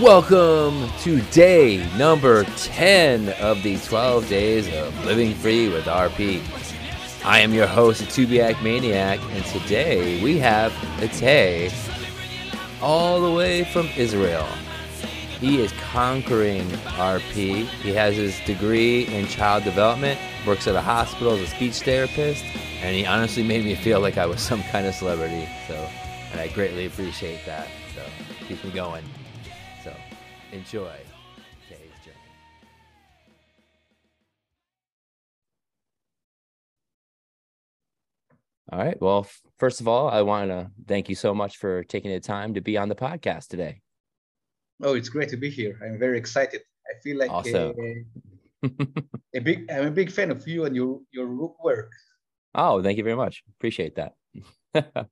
Welcome to day number 10 of the 12 days of living free with RP. I am your host, Tubiac Maniac, and today we have Itay all the way from Israel. He is conquering RP. He has his degree in child development, works at a hospital as a speech therapist, and he honestly made me feel like I was some kind of celebrity. So, and I greatly appreciate that. So, keep me going. So, enjoy today's journey. All right. Well, first of all, I want to thank you so much for taking the time to be on the podcast today. Oh, it's great to be here. I'm very excited. I feel like Awesome. uh, a big. I'm a big fan of you and your your work. Oh, thank you very much. Appreciate that.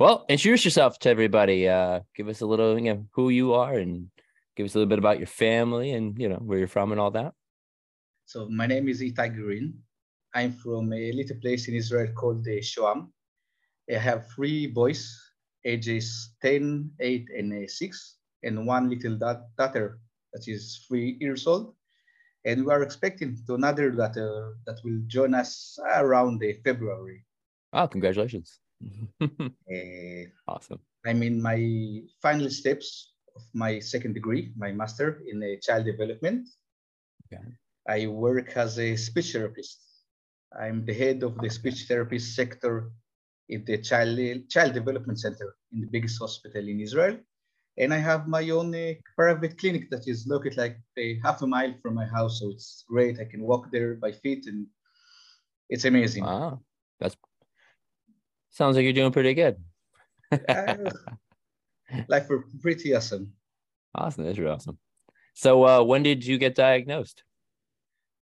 well, introduce yourself to everybody. Uh, give us a little, you know, who you are, and give us a little bit about your family and you know where you're from and all that. So my name is Itay Green. I'm from a little place in Israel called uh, Shoham. I have three boys, ages 10, 8, and uh, 6, and one little da- daughter that is three years old. And we are expecting to another daughter that will join us around uh, February. Oh, congratulations! Uh, awesome. I'm in my final steps of my second degree, my master in uh, child development. Okay. I work as a speech therapist. I'm the head of the speech therapist sector in the child, child development center in the biggest hospital in Israel. And I have my own uh, private clinic that is located like a half a mile from my house. So it's great. I can walk there by feet and it's amazing. Wow, that's sounds like you're doing pretty good. Uh, Life are pretty awesome. awesome, that's really awesome. So, uh, when did you get diagnosed?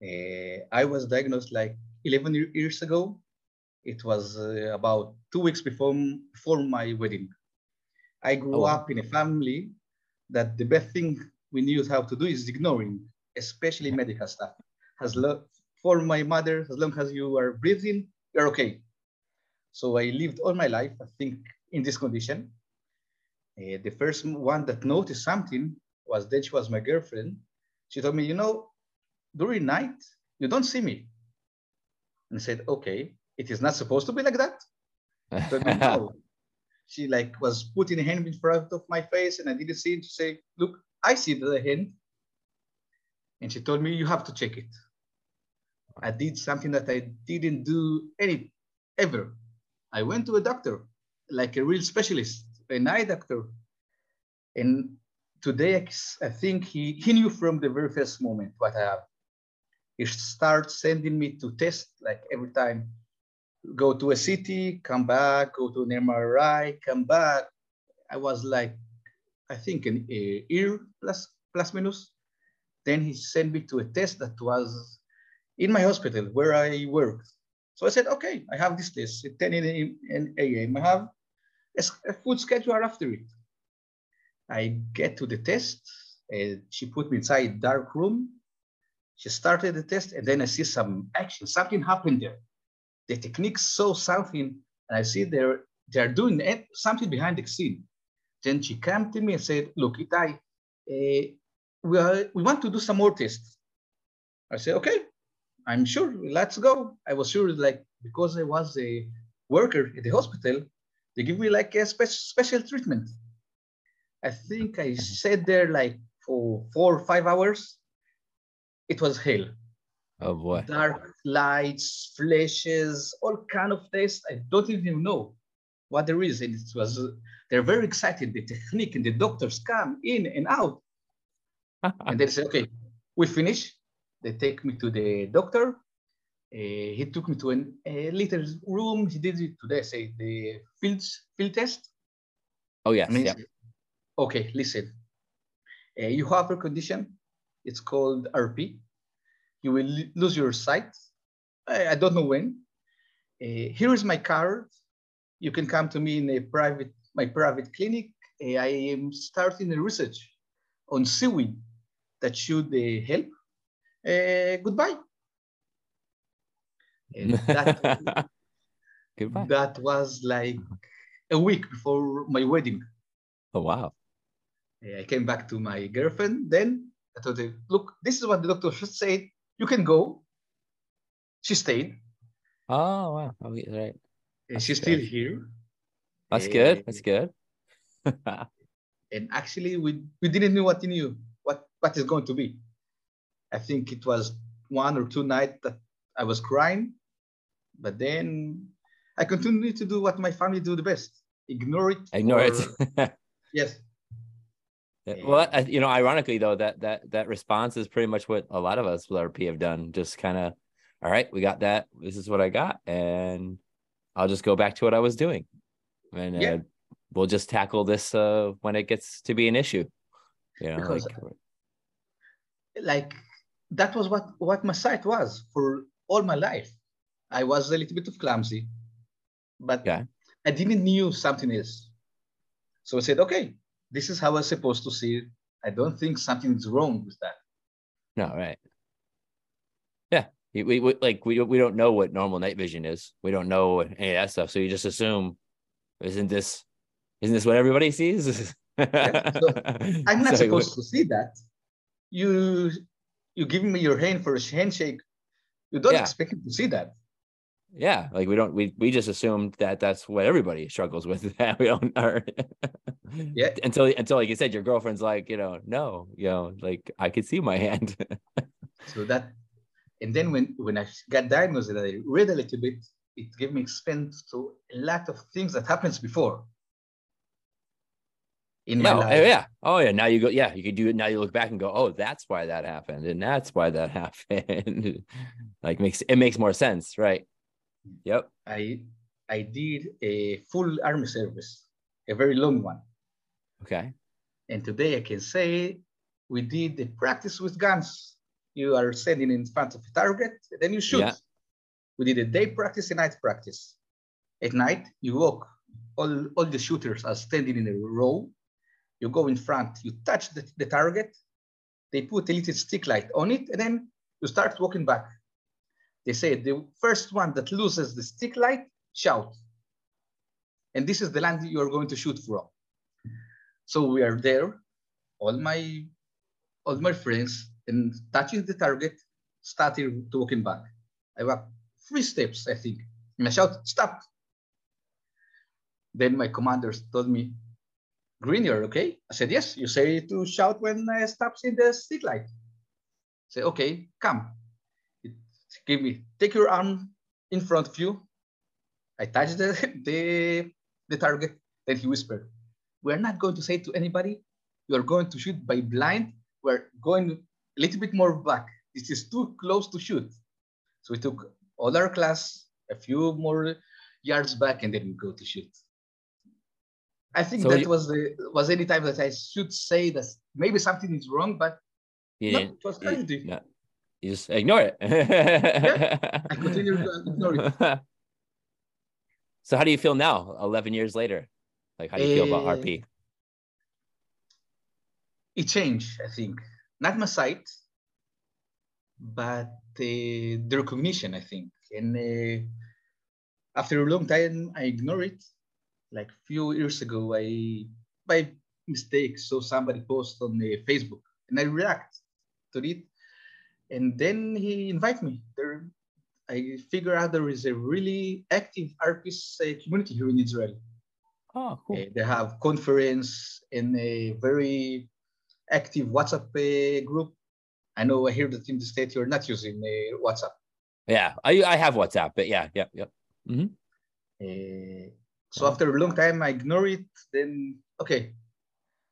Uh, I was diagnosed like 11 years ago. It was uh, about two weeks before, before my wedding. I grew Oh, up in a family that the best thing we knew how to do is ignoring, especially medical stuff. As lo- for my mother, as long as you are breathing, you're okay. So I lived all my life, I think, in this condition. Uh, the first one that noticed something was then she was my girlfriend. She told me, you know, during night, you don't see me. And I said, okay, it is not supposed to be like that. She me, no. She like was putting a hand in front of my face and I didn't see it. She said, look, I see the hand. And she told me, you have to check it. I did something that I didn't do any ever. I went to a doctor, like a real specialist, an eye doctor. And today, I think he, he knew from the very first moment what I have. He starts sending me to test like every time. Go to a city, come back, go to an MRI, come back. I was like, I think an a year plus plus minus. Then he sent me to a test that was in my hospital where I worked. So I said, okay, I have this test at 10 a.m. a.m. I have a, food schedule after it. I get to the test, and she put me inside dark room. She started the test, and then I see some action. Something happened there. The technique saw something, and I see they're they're doing something behind the scene. Then she came to me and said, "Look, Itay, uh, we are, we want to do some more tests." I said, "Okay, I'm sure. Let's go." I was sure, like because I was a worker at the hospital, they give me like a special special treatment. I think I mm-hmm. sat there like for four or five hours. It was hell. oh boy. Dark lights, flashes, all kind of tests. I don't even know what there is. And it was they're very excited. The technique and the doctors come in and out. And they say, okay, we finish. They take me to the doctor. Uh, he took me to an, a little room. He did it today. Say the field field test. oh yes, And yeah. said, okay, listen. Uh, you have a condition. It's called RP. You will lose your sight. I, I don't know when. Uh, here is my card. You can come to me in a private, my private clinic. I am starting a research on seaweed that should uh, help. Uh, goodbye. And that, Goodbye. that was like a week before my wedding. oh wow. I came back to my girlfriend. Then I told her, look, this is what the doctor said. You can go. She stayed. Oh, wow. Oh, right. That's she's good. still here. That's good. That's good. and actually, we, we didn't know what he knew, what, what is going to be. I think it was one or two nights that I was crying, but then I continue to do what my family do the best: ignore it. Ignore or... it. yes. Well, you know, ironically though, that that that response is pretty much what a lot of us with RP have done. Just kind of, all right, we got that. This is what I got, and I'll just go back to what I was doing, and yeah. uh, we'll just tackle this uh, when it gets to be an issue. You know, because, like, like that was what what my sight was for all my life. I was a little bit of clumsy, but. I didn't knew something else. So I said, okay, this is how I'm supposed to see it. I don't think something is wrong with that. No, right. Yeah. We, we like we we don't know what normal night vision is. We don't know any of that stuff. So you just assume, isn't this isn't this what everybody sees? yeah, so I'm not so supposed to see that. You you give me your hand for a handshake. You don't yeah. expect to see that yeah like we don't we we just assumed that that's what everybody struggles with we don't or, yeah. until until like you said your girlfriend's like you know no you know like i could see my hand. So that and then when when i got diagnosed and i read a little bit it gave me expense to a lot of things that happens before. In my yeah, oh, life. yeah. Oh yeah now you go yeah you could do it now you look back and go oh that's why that happened and that's why that happened. Like makes it makes more sense right Yep. I I did a full army service, a very long one. Okay. And today I can say we did the practice with guns. You are standing in front of a target, then you shoot. Yeah. We did a day practice and night practice. At night, you walk. All, all the shooters are standing in a row. You go in front, you touch the, the target, they put a little stick light on it, and then you start walking back. They say the first one that loses the stick light, shout. And this is the land you are going to shoot from. So we are there, all my, all my friends, and touching the target, starting to walking back. I walk three steps, I think. And I shout, stop. Then my commanders told me, Green, you're okay? I said, yes, you say to shout when I stops in the stick light. Say, okay, come give me, take your arm in front of you. I touch the, the, the target. Then he whispered, we're not going to say to anybody, you are going to shoot by blind. We're going a little bit more back. This is too close to shoot. So we took all our class, a few more yards back, and then we go to shoot. I think so that you, was the was any time that I should say that maybe something is wrong, but no, it was you, you just ignore it. yeah, I continue to ignore it. So how do you feel now, 11 years later? Like how do you uh, feel about RP? Eh, it changed, I think. Not my sight, but uh, the recognition, I think. And uh, after a long time, I ignore it. Like a few years ago, I, by mistake, saw somebody post on uh, Facebook and I react to it and then he invited me. There, I figure out there is a really active RPs uh, community here in Israel. Oh, cool. Uh, they have conference and a very active WhatsApp uh, group. I know I hear that in the state you're not using uh, WhatsApp. Yeah, I, I have WhatsApp, but yeah, yeah, yeah. Mm-hmm. So after a long time, I ignore it. Then okay,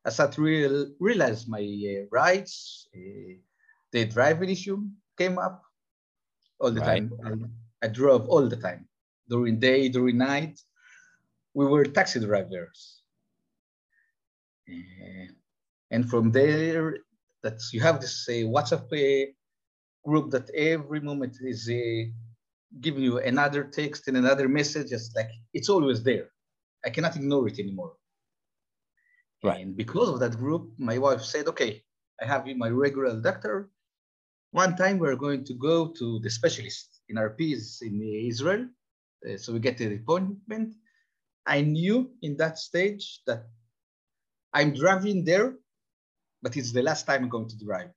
I start to real, realize my uh, rights, the driving issue came up all the right. time. I, I, drove all the time, during day, during night. We were taxi drivers. Uh, and from there, that you have this uh, WhatsApp uh, group that every moment is uh, giving you another text and another message. It's like it's always there. I cannot ignore it anymore. Right. And because of that group, my wife said, "Okay, I have my regular doctor. One time we're going to go to the specialist in RPs in Israel. Uh, so we get the appointment. I knew in that stage that I'm driving there but it's the last time I'm going to drive.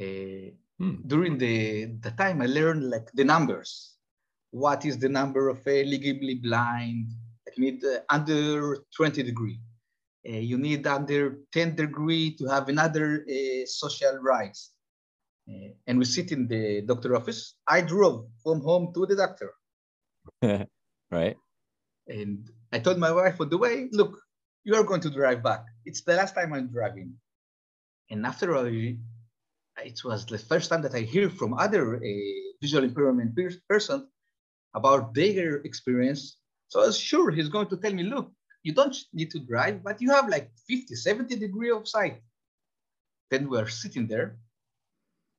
Uh, hmm. During the, the time, I learned like the numbers. What is the number of a legally blind? You need uh, under 20 degree. Uh, you need under 10 degree to have another uh, social rights. Uh, and we sit in the doctor office. I drove from home to the doctor. right. And I told my wife on the way, look, you are going to drive back. It's the last time I'm driving. And after all, it was the first time that I hear from other uh, visual impairment person about their experience. So I was sure he's going to tell me, look, you don't need to drive, but you have like 50, 70 degree of sight. Then we're sitting there.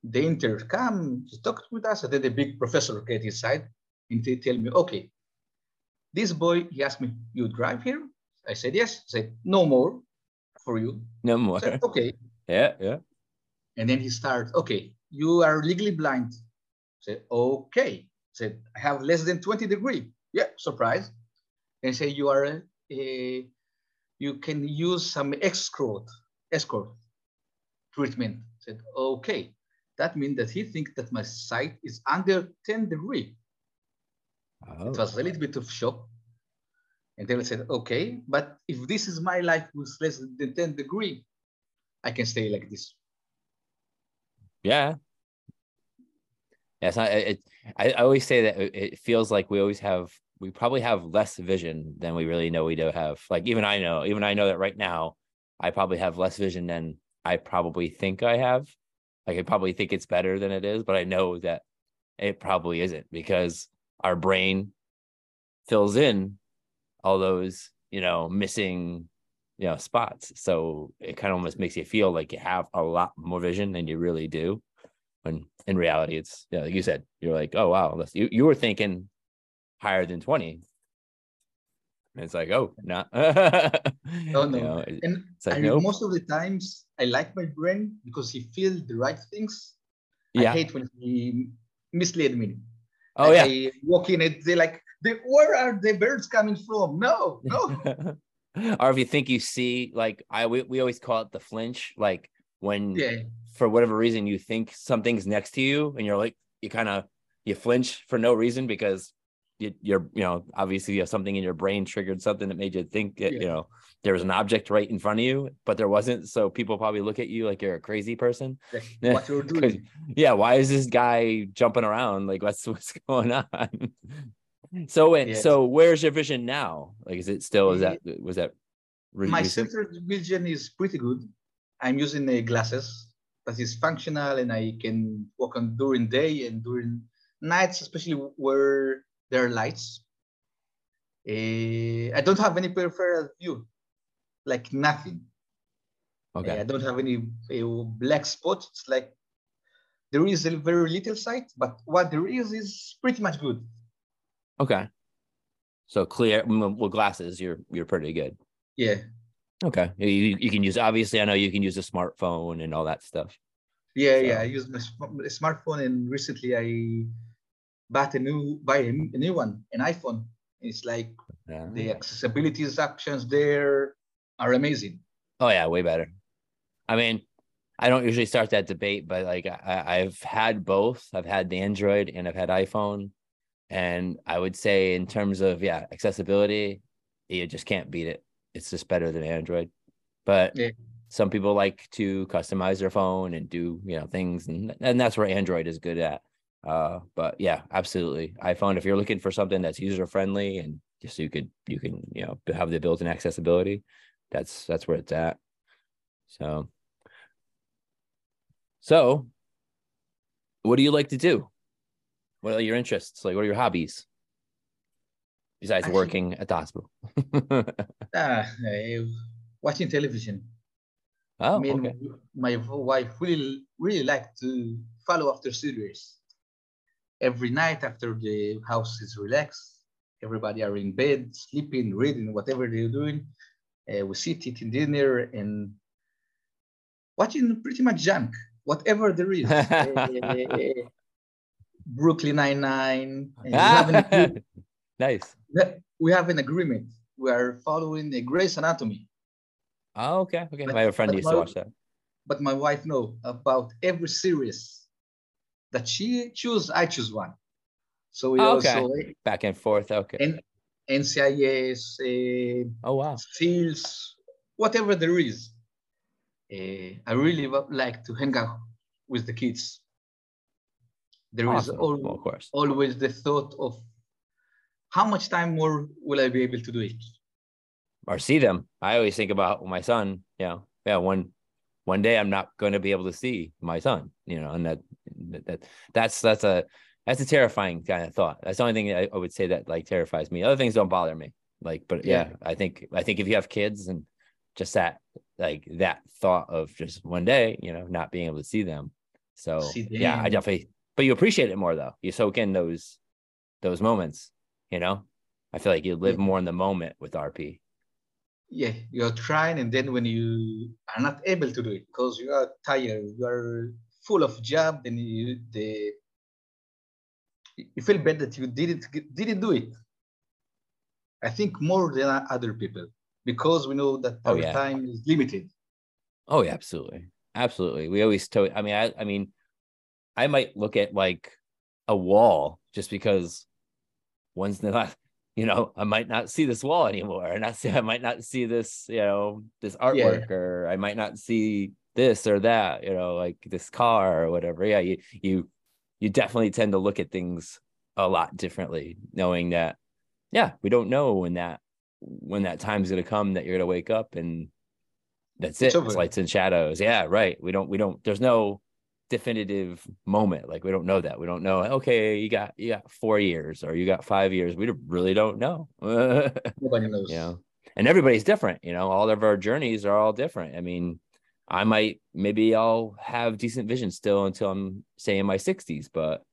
The intern come, he talked with us, and then the big professor get inside and they tell me, okay, this boy, he asked me, you drive here? I said, yes. Said, no more for you. No more. Said, okay. Yeah, yeah. And then he started, okay, you are legally blind. I said, okay. I said, I have less than 20 degree. Yeah, surprise. And say you are, a, Uh, you can use some escort, escort treatment. I said, okay. That means that he thinks that my sight is under 10 degree. Oh. It was a little bit of shock. And then I said, okay, but if this is my life with less than 10 degree, I can stay like this. Yeah. Yeah, it's not, it, I, I always say that it feels like we always have, we probably have less vision than we really know we do have. Like even I know, even I know that right now, I probably have less vision than I probably think I have. Like I probably think it's better than it is, but I know that it probably isn't because our brain fills in all those you know missing you know spots so it kind of almost makes you feel like you have a lot more vision than you really do when in reality it's yeah like you said you're like oh wow you, you were thinking higher than 20 and it's like oh no oh no you know, and like, nope. most of the times i like my brain because he feels the right things yeah. i hate when he mislead me oh like yeah I walk in it they like the, where are the birds coming from? No, no. or if you think you see, like I we, we always call it the flinch, like when yeah. for whatever reason you think something's next to you and you're like you kind of you flinch for no reason because you, are you know obviously you have something in your brain triggered something that made you think that, yeah. you know there was an object right in front of you but there wasn't so people probably look at you like you're a crazy person yeah why is this guy jumping around like what's what's going on so yes. so where's your vision now? Like, is it still? Is that mm. was that? My center vision is pretty good. I'm using the glasses, but it's functional, and I can walk on during day and during nights, especially where there are lights. Uh, I don't have any peripheral view, like nothing. Okay. Uh, I don't have any uh, black spots. It's like there is a very little sight, but what there is is pretty much good. Okay. So clear with glasses, you're you're pretty good. Yeah. Okay. You you can use obviously I know you can use a smartphone and all that stuff. Yeah, so. yeah. I use my smartphone and recently I bought a new buy a new one, an iPhone. It's like yeah. the ah. accessibility options there are amazing. Oh yeah, way better. I mean, I don't usually start that debate, but like I, I've had both. I've had the Android and I've had iPhone. And I would say in terms of yeah, accessibility, you just can't beat it. It's just better than Android. But yeah. some people like to customize their phone and do, you know, things and and that's where Android is good at. Uh, but yeah, absolutely. iPhone, if you're looking for something that's user friendly and just so you could you can, you know, have the built-in accessibility, that's that's where it's at. So so what do you like to do? What are your interests? Like, what are your hobbies besides Actually, working at the hospital? uh, watching television. Oh, I mean, okay. my wife really, really like to follow after series. Every night after the house is relaxed, everybody are in bed, sleeping, reading, whatever they're doing. Uh, we sit eating dinner and watching pretty much junk, whatever there is. uh, Brooklyn Nine Nine. nice. We have an agreement. We are following the Grey's Anatomy. Oh, okay, okay. But- I have a friend used to watch that. But my wife know about every series that she choose. I choose one. So we Oh, okay. also Back and forth. Okay. N- NCIS, uh, oh wow. SEALs, whatever there is. Uh, I really like to hang out with the kids. There is Awesome. al- Well, of course. always the thought of how much time more will I be able to do it? Or see them. I always think about my son. You know, yeah. One one day I'm not going to be able to see my son. You know, and that that that's that's a that's a terrifying kind of thought. That's the only thing I, I would say that like terrifies me. Other things don't bother me. Like, but yeah, Yeah. I think I think if you have kids and just that like that thought of just one day, you know, not being able to see them. So See yeah, I definitely. But you appreciate it more though. You soak in those those moments. You know, I feel like you live Yeah. more in the moment with RP. Yeah, you're trying, and then when you are not able to do it because you are tired, you are full of job, then you the you feel bad that you didn't didn't do it. I think more than other people because we know that Oh, our yeah. time is limited. Oh, yeah, absolutely. Absolutely. We always told, I mean, I, I mean, I might look at like a wall just because the last, you know, I might not see this wall anymore. And I see, I might not see this, you know, this artwork, or I might not see this or that, you know, like this car or whatever. Yeah. You, you, you definitely tend to look at things a lot differently, knowing that, yeah, we don't know when that, when that time's going to come that you're going to wake up and that's it. It's It's, lights and shadows. Yeah, right. We don't. We don't. There's no definitive moment. Like we don't know that. We don't know. Okay, you got you got four years or you got five years. We really don't know. you Nobody knows. know, and everybody's different. You know, all of our journeys are all different. I mean, I might maybe I'll have decent vision still until I'm say in my 60s, but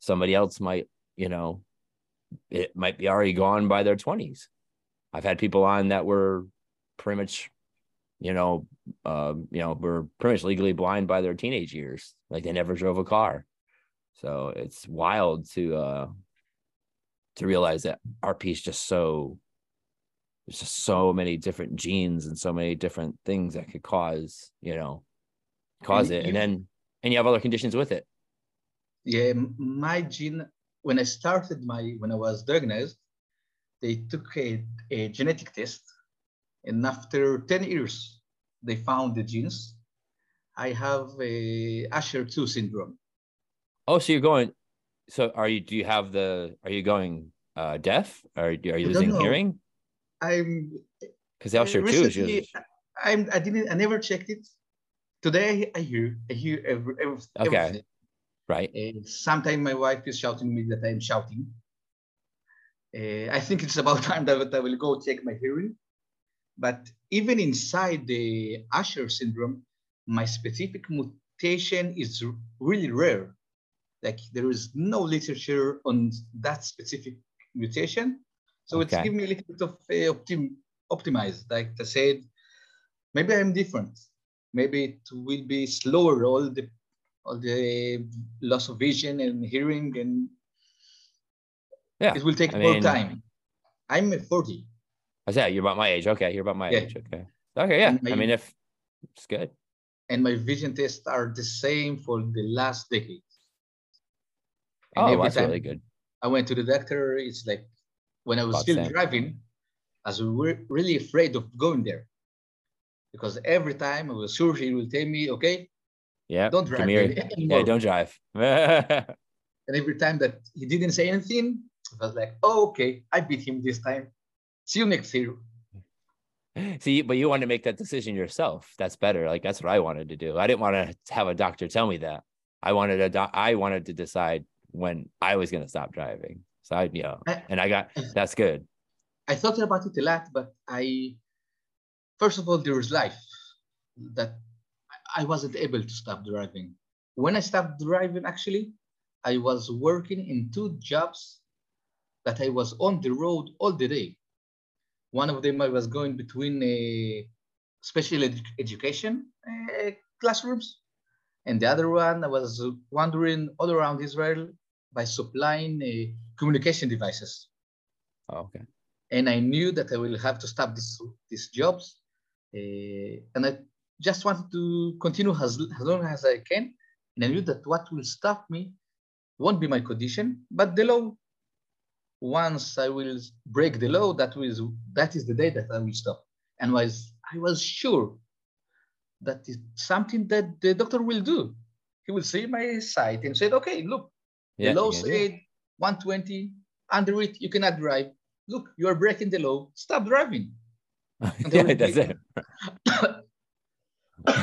somebody else might. You know, it might be already gone by their 20s. I've had people on that were pretty much you know, uh, you know, were pretty much legally blind by their teenage years. Like they never drove a car. So it's wild to uh to realize that RP is just so there's just so many different genes and so many different things that could cause, you know, cause And it. And then and you have other conditions with it. Yeah, my gene, when I started my, when I was diagnosed, they took a, a genetic test. And after 10 years, they found the genes. I have a Usher 2 syndrome. Oh, so you're going so are you do you have the are you going uh deaf? Or are you losing hearing? I'm Because Usher too is I'm, I didn't, I never checked it. Today I hear, I hear every, every, Okay. everything. right. And sometimes my wife is shouting me that I'm shouting. Uh, I think it's about time that I will go check my hearing. But even inside the Usher syndrome, my specific mutation is really rare. Like there is no literature on that specific mutation. So it's Okay. giving me a little bit of uh, optim- optimized. Like I said, maybe I'm different. Maybe it will be slower, all the all the loss of vision and hearing, and Yeah. it will take I more mean- time. I'm 40. I said you're about my age. Okay, you're about my Yeah. age. Okay. Okay, yeah. And I mean, if it's good. and my vision tests are the same for the last decade. And Oh, that's really good. I went to the doctor, it's like when I was About still driving, I was re- really afraid of going there. Because every time I was sure he will tell me, okay, Yeah. don't drive Yeah, don't drive. And every time that he didn't say anything, I was like, oh, okay, I beat him this time. See you next year. See, but you want to make that decision yourself. That's better. Like that's what I wanted to do. I didn't want to have a doctor tell me that. I wanted a doc- I wanted to decide when I was going to stop driving. So I, know, I- and I got that's good. I thought about it a lot, but I, first of all, there was life that I- wasn't able to stop driving. When I stopped driving, actually, I was working in two jobs that I was on the road all the day. One of them I was going between a special edu- education uh, classrooms, and the other one I was wandering all around Israel by supplying uh, communication devices Oh, okay. and I knew that I will have to stop this, these jobs Uh, and I just wanted to continue as, as long as I can. And I knew that what will stop me won't be my condition, but the law. Once I will break the law, that was that is the day that I will stop. And was I was sure that is something that the doctor will do. He will see my site and said, okay, look, yeah, the law said 120, under it, you cannot drive. Look, you are breaking the law, stop driving. yeah, that's it.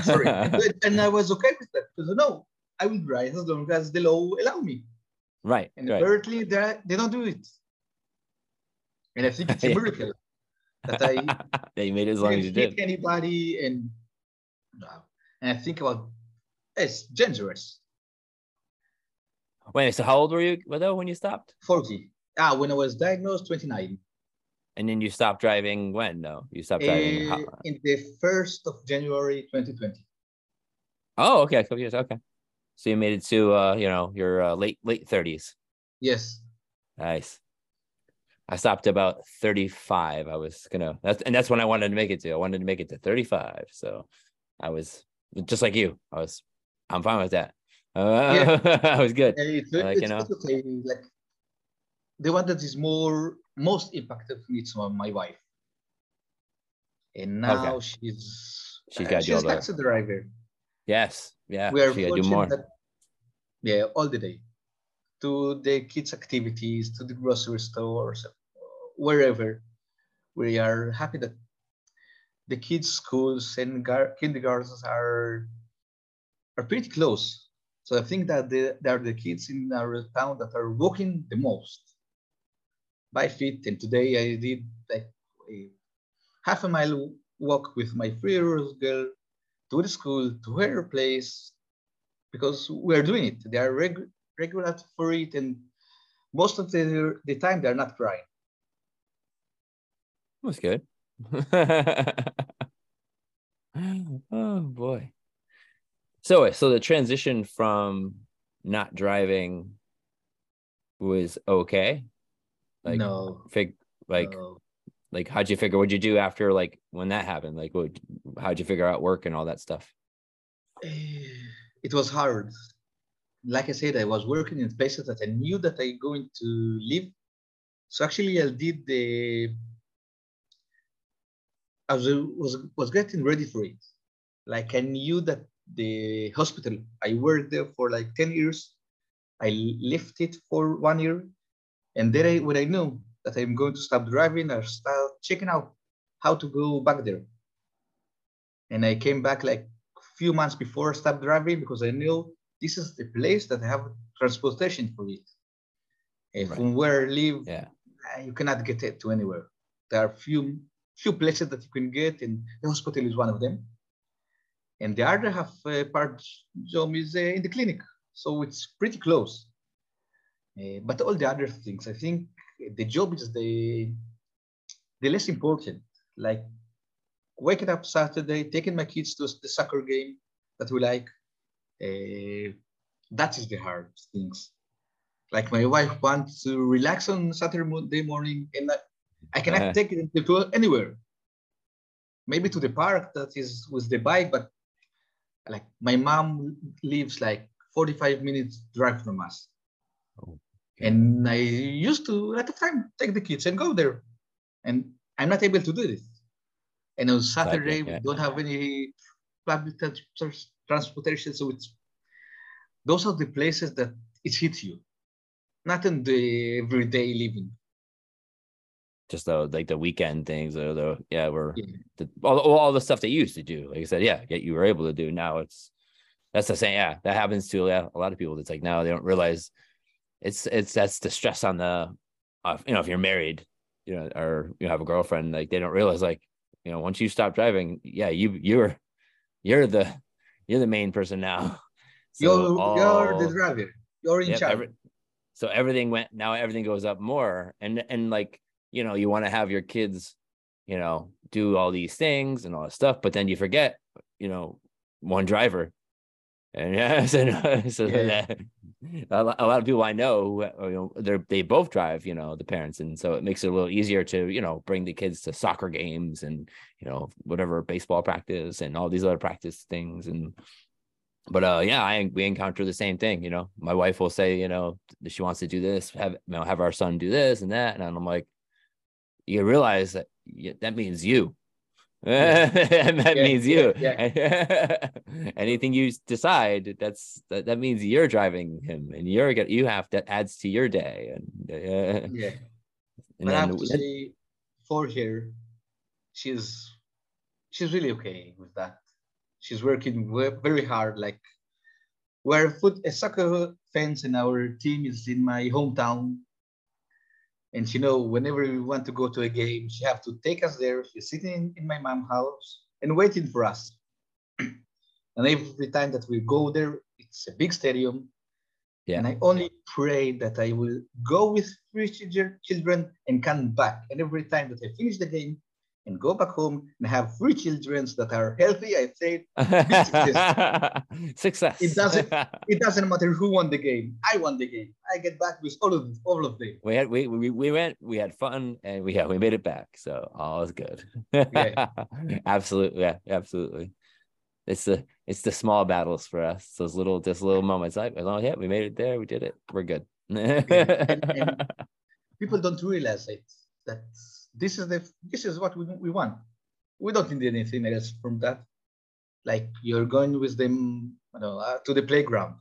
Sorry. and I was okay with that because no, I will drive as long as the law allow me. Right. And right. apparently they they don't do it. And I think it's a miracle that I you made it as long as you did. Anybody and and I think about it's dangerous. Wait, so how old were you though when you stopped? 40. Ah, when I was diagnosed, 29. And then you stopped driving when? No, you stopped driving uh, in the first of January 2020. Oh, okay, a couple years. Okay, so you made it to uh, you know your uh, late late 30s. Yes. Nice. I stopped about 35. I was gonna that's and that's when I wanted to make it to. I wanted to make it to 35. So I was just like you. I was I'm fine with that. Uh, yeah. I was good. It's, like, you know, okay. Like the one that is more most impacted me is my wife, and now okay. she's she's got uh, she's taxi driver. Yes, yeah. We are she do more. That, yeah, all the day to the kids' activities, to the grocery stores, wherever. We are happy that the kids' schools and kindergartens are are pretty close. So I think that they, they are the kids in our town that are walking the most by feet. And today I did like a half a mile walk with my three-year-old girl to the school, to her place, because we're doing it. They are reg regular for it, and most of the, the time they're not crying. That's good. oh boy. So so the transition from not driving was okay. Like no. Fig like no. like how'd you figure what'd you do after like when that happened? Like what how'd you figure out work and all that stuff? Eh, it was hard. Like I said, I was working in places that I knew that I going to live. So actually I did the I was, was was getting ready for it. Like I knew that the hospital. I worked there for like 10 years. I left it for one year. And then I, when I knew that I'm going to stop driving, I start checking out how to go back there. And I came back like a few months before I stopped driving because I knew this is the place that I have transportation for it. And right. from where I live, yeah. Uh, you cannot get it to anywhere. There are few few places that you can get, and the hospital is one of them and the other half uh, part job is uh, in the clinic. So it's pretty close. Uh, but all the other things, I think the job is the, the less important. Like waking up Saturday, taking my kids to the soccer game that we like. Uh, that is the hard things. Like my wife wants to relax on Saturday morning, and I, I cannot uh-huh. take it to anywhere. Maybe to the park that is with the bike, but like my mom lives like 45 minutes drive from us. Oh, okay. And I used to at the time take the kids and go there. And I'm not able to do this. And on Saturday, we don't have any public transportation. So it's those are the places that it hits you, not in the everyday living just the like the weekend things or the yeah we're yeah. the, all, all the stuff that you used to do like i said yeah get you were able to do now it's that's the same yeah that happens to yeah, a lot of people it's like now they don't realize it's it's that's the stress on the uh, you know if you're married you know or you have a girlfriend like they don't realize like you know once you stop driving yeah you you're you're the you're the main person now. So you're, all, you're the driver. You're in yep, charge. every, so everything went now everything goes up more and and like you know, you want to have your kids, you know, do all these things and all this stuff, but then you forget, you know, one driver. And yeah, so, so Yeah. that, a lot of people I know, you know, they're they both drive, you know, the parents, and so it makes it a little easier to, you know, bring the kids to soccer games and you know whatever baseball practice and all these other practice things and. But uh, yeah, I we encounter the same thing. You know, my wife will say, you know, she wants to do this, have you know, have our son do this and that, and I'm like, you realize that that means you. and that Yeah, means you. yeah, Anything you decide, that's that, that means you're driving him, and you're you have that adds to your day, and uh, Yeah. and but I have then say, for her, she's she's really okay with that. She's working very hard. Like we're foot a soccer fans, and our team is in my hometown. And she know whenever we want to go to a game, she have to take us there. She's sitting in my mom's house and waiting for us. and every time that we go there, it's a big stadium. Yeah. And I only pray that I will go with three children children and come back. And every time that I finish the game and go back home and have three children that are healthy, I say success. It doesn't- it doesn't matter who won the game. I won the game. I get back with all of all of them. we had we, we we went we had fun and we yeah we made it back so all is good Yeah. absolutely yeah absolutely it's the it's the small battles for us those little just little moments like oh yeah we made it there we did it we're good and- People don't realize it that this is the this is what we, we want. We don't need anything else from that. Like you're going with them, you know, uh, to the playground,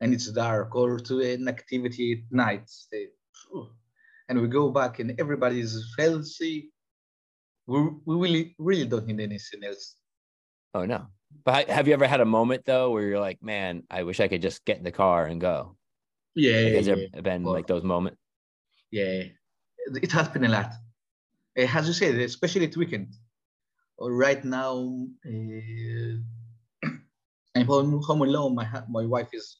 and it's dark, or to an activity at night, they- and we go back, and everybody's healthy. We we really really don't need anything else. oh no but have you ever had a moment though where you're like man i wish i could just get in the car and go Yeah, Like, has yeah. there been like those moments Yeah, it has been a lot. Uh, as you said, especially at weekend. Or right now, uh, I'm home, home alone. My my wife is,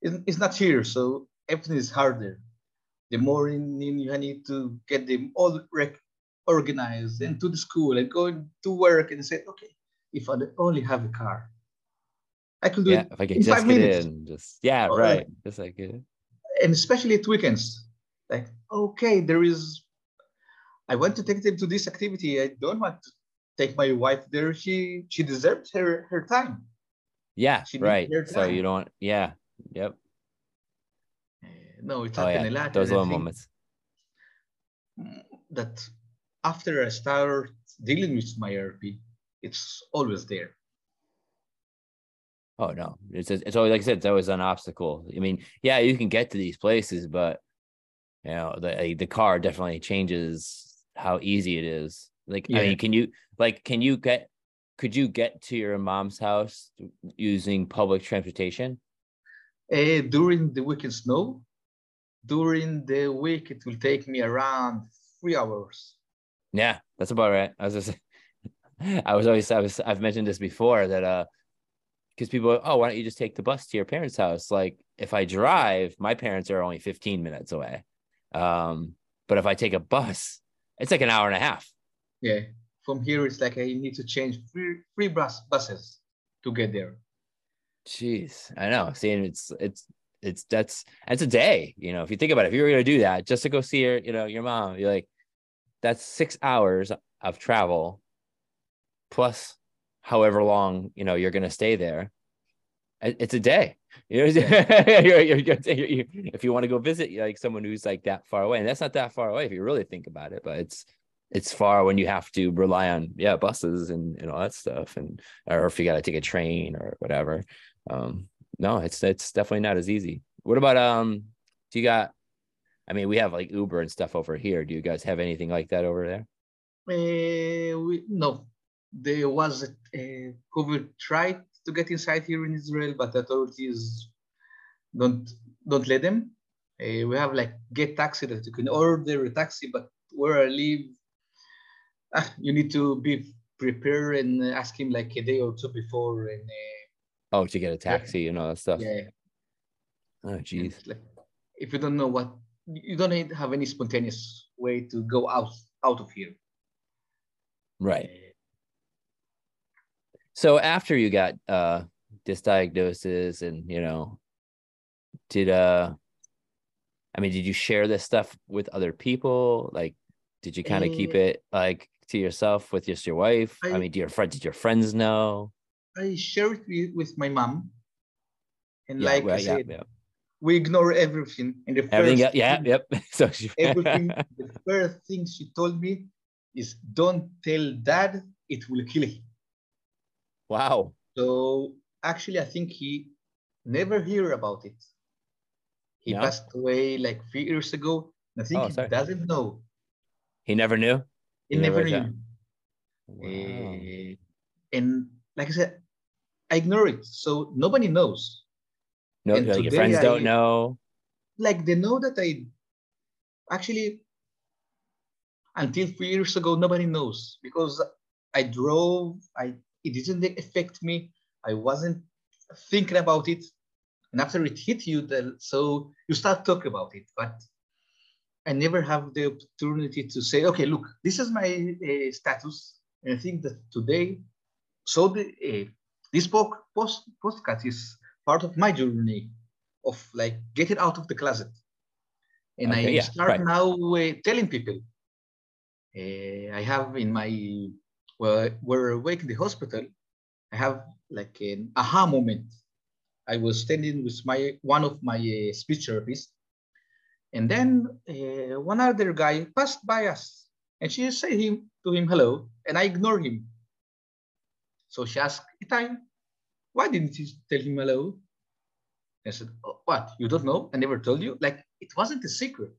is is not here, so everything is harder. The morning you need to get them all rec- organized and to the school and going to work and say, okay, if I only have a car, I could do yeah it. if i in just five get minutes. in just yeah Or, right just like it and especially at weekends. Like, okay, there is. I want to take them to this activity. I don't want to take my wife there. She she deserves her her time. yeah She right their so you don't yeah yep Uh, no, it's oh happened yeah a lot. those little moments That after I start dealing with my RP, it's always there. Oh no, it's it's always like I said, it's always an obstacle. I mean, yeah, you can get to these places, but you know, the the car definitely changes how easy it is. Like, I mean, can you like can you get could you get to your mom's house using public transportation? Uh, during the week, weekend snow, during the week it will take me around three hours. Yeah, that's about right. I was just I was always I was I've mentioned this before that uh because people are, oh why don't you just take the bus to your parents' house? Like if I drive, my parents are only 15 minutes away. Um, but if I take a bus, it's like an hour and a half. Yeah, from here it's like I need to change three three bus buses to get there. Jeez, I know. Seeing it's it's it's that's it's a day. You know, if you think about it, if you were gonna do that just to go see your, you know, your mom, you're like, that's six hours of travel plus however long you know you're gonna stay there. It's a day. You're- you're- you're- you- if you want to go visit like someone who's like that far away, and that's not that far away if you really think about it, but it's it's far when you have to rely on yeah buses and, and all that stuff, and or if you got to take a train or whatever. Um, no, it's it's definitely not as easy. What about um? Do you got? I mean, we have like Uber and stuff over here. Do you guys have anything like that over there? Uh, we, no, there was a, a COVID tried to get inside here in Israel, but the authorities don't don't let them. Uh, we have like Gett taxi that you can order a taxi, but where I live, ah, you need to be prepared and ask him like a day or two before. And uh, Oh, to get a taxi and all that stuff. yeah, Oh, geez. like if you don't know what, you don't need- have any spontaneous way to go out out of here. Right. Uh, So after you got uh this diagnosis and you know did uh i mean did you share this stuff with other people like did you kind of keep Eh, it like to yourself with just your wife i, I- mean do your friends did your friends know I shared it with, my mom. And yeah like well, I yeah, said, yeah. we ignore everything. And the everything first yeah, yeah thing- yep so she, everything the first thing she told me is don't tell dad it will kill him wow. So actually i think he never hear about it. He No? passed away like three years ago and i think Oh, he doesn't know. He never knew? He You never never knew. Wow. Eh, and like i said i ignore it so nobody knows. No and like your today friends don't know? Like they know that i actually until three years ago nobody knows because i drove i it didn't affect me. I wasn't thinking about it. And after it hit you then so you start talking about it but i never have the opportunity to say okay look this is my uh, status. And i think that today so the uh, this post post postcard is part of my journey of like getting out of the closet. And Okay, i yeah, start right. now uh, telling people uh, i have in my well we're awake in the hospital i have like an aha moment i was standing with my one of my uh, speech therapists and then uh, one other guy passed by us and she said him to him hello and i ignore him so she asked Itay, why didn't you tell him hello I said, "Oh, what? You don't know? I never told you? Like, it wasn't a secret.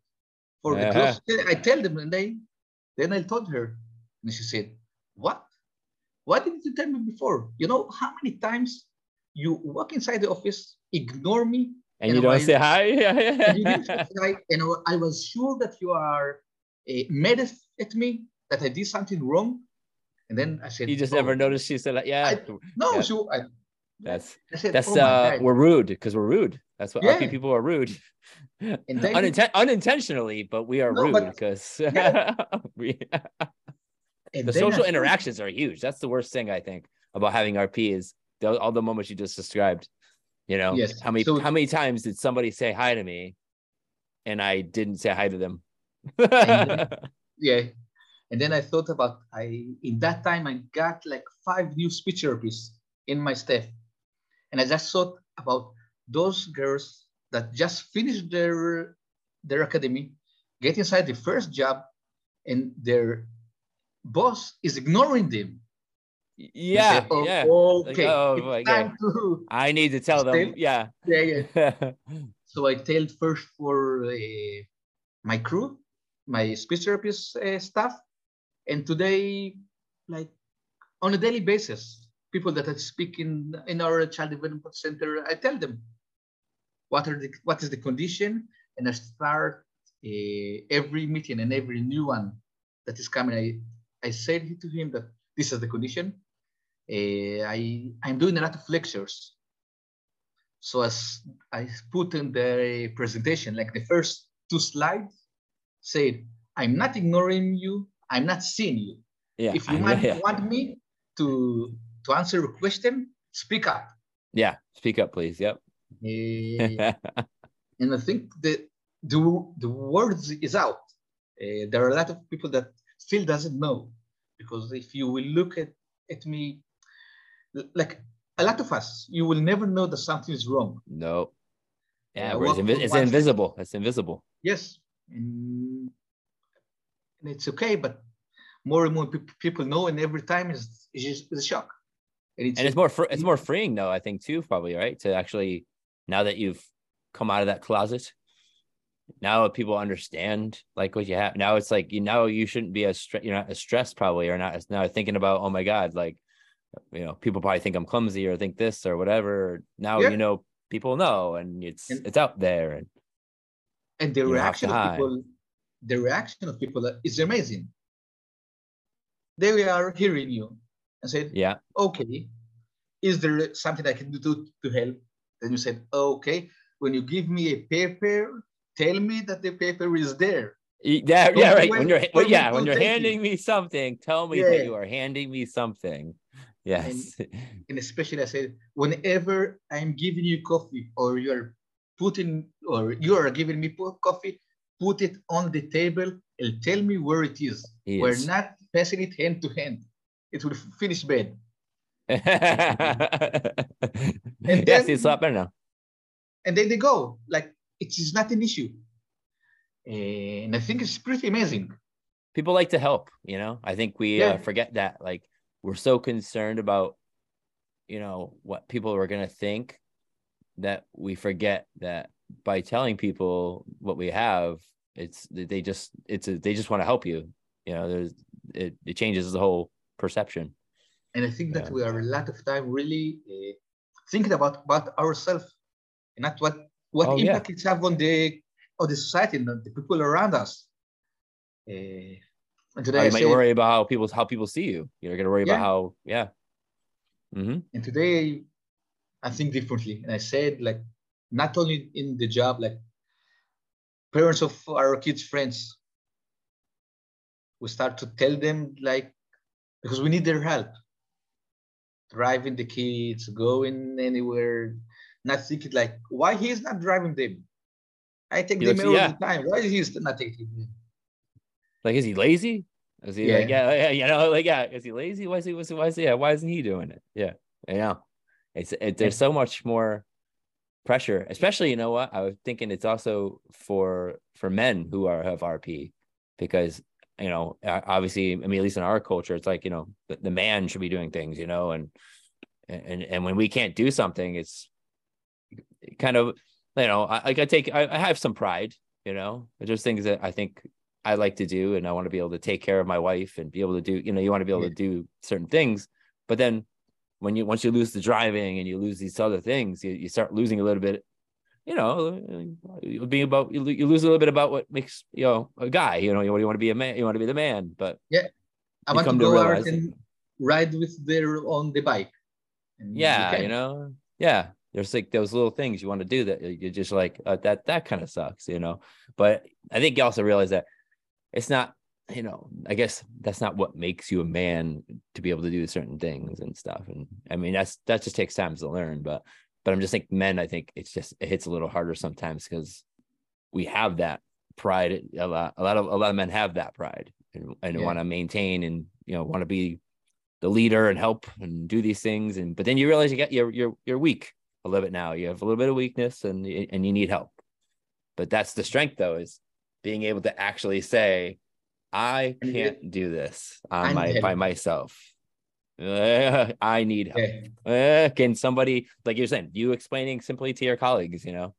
For the Uh-huh. close, I tell them, and they, then I told her. And she said, what? Why didn't you tell me before? You know how many times you walk inside the office, ignore me, and and you don't why- say hi and you didn't say hi, and I was sure that you are uh, mad at me, that I did something wrong. And then I said, you just "Oh, never noticed she said like yeah I- No, Yeah. so I, that's said, That's "Oh uh, we're rude because we're rude. That's what Yeah. people are rude. Uninten- unintentionally, but we are No, rude because Yeah. we, And the I social interactions are huge. That's the worst thing I think about having RP is all the moments you just described. You know, Yes, how many so- how many times did somebody say hi to me, and I didn't say hi to them? then- yeah and then i thought about i in that time i got like five new speech therapists in my staff and i just thought about those girls that just finished their their academy get inside the first job and their boss is ignoring them yeah, "Oh, yeah. okay oh, it's time to I need to tell them. Yeah. yeah, yeah. so I told first for uh, my crew, my speech therapist uh, staff, and today, like on a daily basis, people that I speak in in our child development center, I tell them what are the what is the condition, and I start uh, every meeting and every new one that is coming. I I said to him that this is the condition. Uh, I I'm doing a lot of lectures so as I put in the presentation, like the first two slides said, I'm not ignoring you, I'm not seeing you. Yeah. If you I- might yeah. want me to, to answer a question, speak up. Yeah. Speak up, please. Yep. Eh, and I think the, the, the words is out. Eh, there are a lot of people that still doesn't know because if you will look at, at me, like a lot of us, you will never know that something is wrong. no. Yeah, Uh, it's, invi- it's invisible. It's invisible. Yes, and, and it's okay, but more and more peop- people know, and every time is just a shock. and it's more fr- it's more freeing though i think too probably right to actually now that you've come out of that closet now people understand like what you have now it's like you know you shouldn't be as stre- you're not as stressed probably or not as now thinking about oh my god like you know people probably think i'm clumsy or think this or whatever now Yeah. you know people know and it's And- it's out there and and the you don't have reaction of people, the reaction of people is amazing. They are hearing you and said, yeah "Okay, is there something I can do to, to help?" Then you said, "Okay, when you give me a paper, tell me that the paper is there." Yeah Don't yeah right when you're well, yeah when you're handing me something tell me that you are handing me something Yes. And, and especially I said, whenever I'm giving you coffee or you're putting or you are giving me coffee, put it on the table and tell me where it is. He We're not passing it hand to hand. It will finish bad. yes, then- it's better now. And then they go. Like it is not an issue. And I think it's pretty amazing. People like to help, you know. I think we Yeah. uh, forget that. Like we're so concerned about, you know, what people are gonna think that we forget that by telling people what we have, it's they just it's a, they just want to help you. You know, there's it, it changes the whole perception. And I think that Yeah. we are a lot of time really uh, thinking about about ourselves and not what what Oh, yeah. impact it have on the on the society and the people around us. Uh, and today I you might said- worry about how people how people see you. You're gonna worry about how yeah. hmm and today I think differently. And I said like not only in the job, like parents of our kids' friends, we start to tell them like because we need their help. Driving the kids, going anywhere, thinking like why he is not driving them. I take He them looks- all yeah. the time. Why is he still not taking them? Like, is he lazy? Is he like, Yeah. yeah, yeah, you know, like, yeah, is he lazy? Why is he, what's, why is he, yeah, why isn't he doing it? Yeah, I know. It's, it, there's so much more pressure, especially, you know what? I was thinking it's also for, for men who are, have RP because, you know, obviously, I mean, at least in our culture, it's like, you know, the, the man should be doing things, you know, and, and, and when we can't do something, it's kind of, you know, I, like I take, I, I have some pride, you know, there's things that I think I like to do, and I want to be able to take care of my wife and be able to do, you know, you want to be able Yeah. to do certain things. But then when you once you lose the driving and you lose these other things, you, you start losing a little bit, you know, you'll be about you, you lose a little bit about what makes you know a guy. You know, you, want- you want to be a man, you want to be the man, but yeah I want to come to go out and ride with their on the bike. And yeah, you can. know, yeah. There's like those little things you want to do that you're just like uh, that. That kind of sucks, you know. But I think you also realize that it's not, you know. I guess that's not what makes you a man to be able to do certain things and stuff. And I mean, that's that just takes time to learn. But but I'm just think men. I think it's just it hits a little harder sometimes because we have that pride. A lot, a lot of a lot of men have that pride and, and Yeah. want to maintain and you know want to be the leader and help and do these things and but then you realize you get you're you're you're weak a little bit now. You have a little bit of weakness and and you need help. But that's the strength though is being able to actually say i can't do this on my by myself. Uh, i need help. Yeah. uh, can somebody like you're saying you explaining simply to your colleagues you know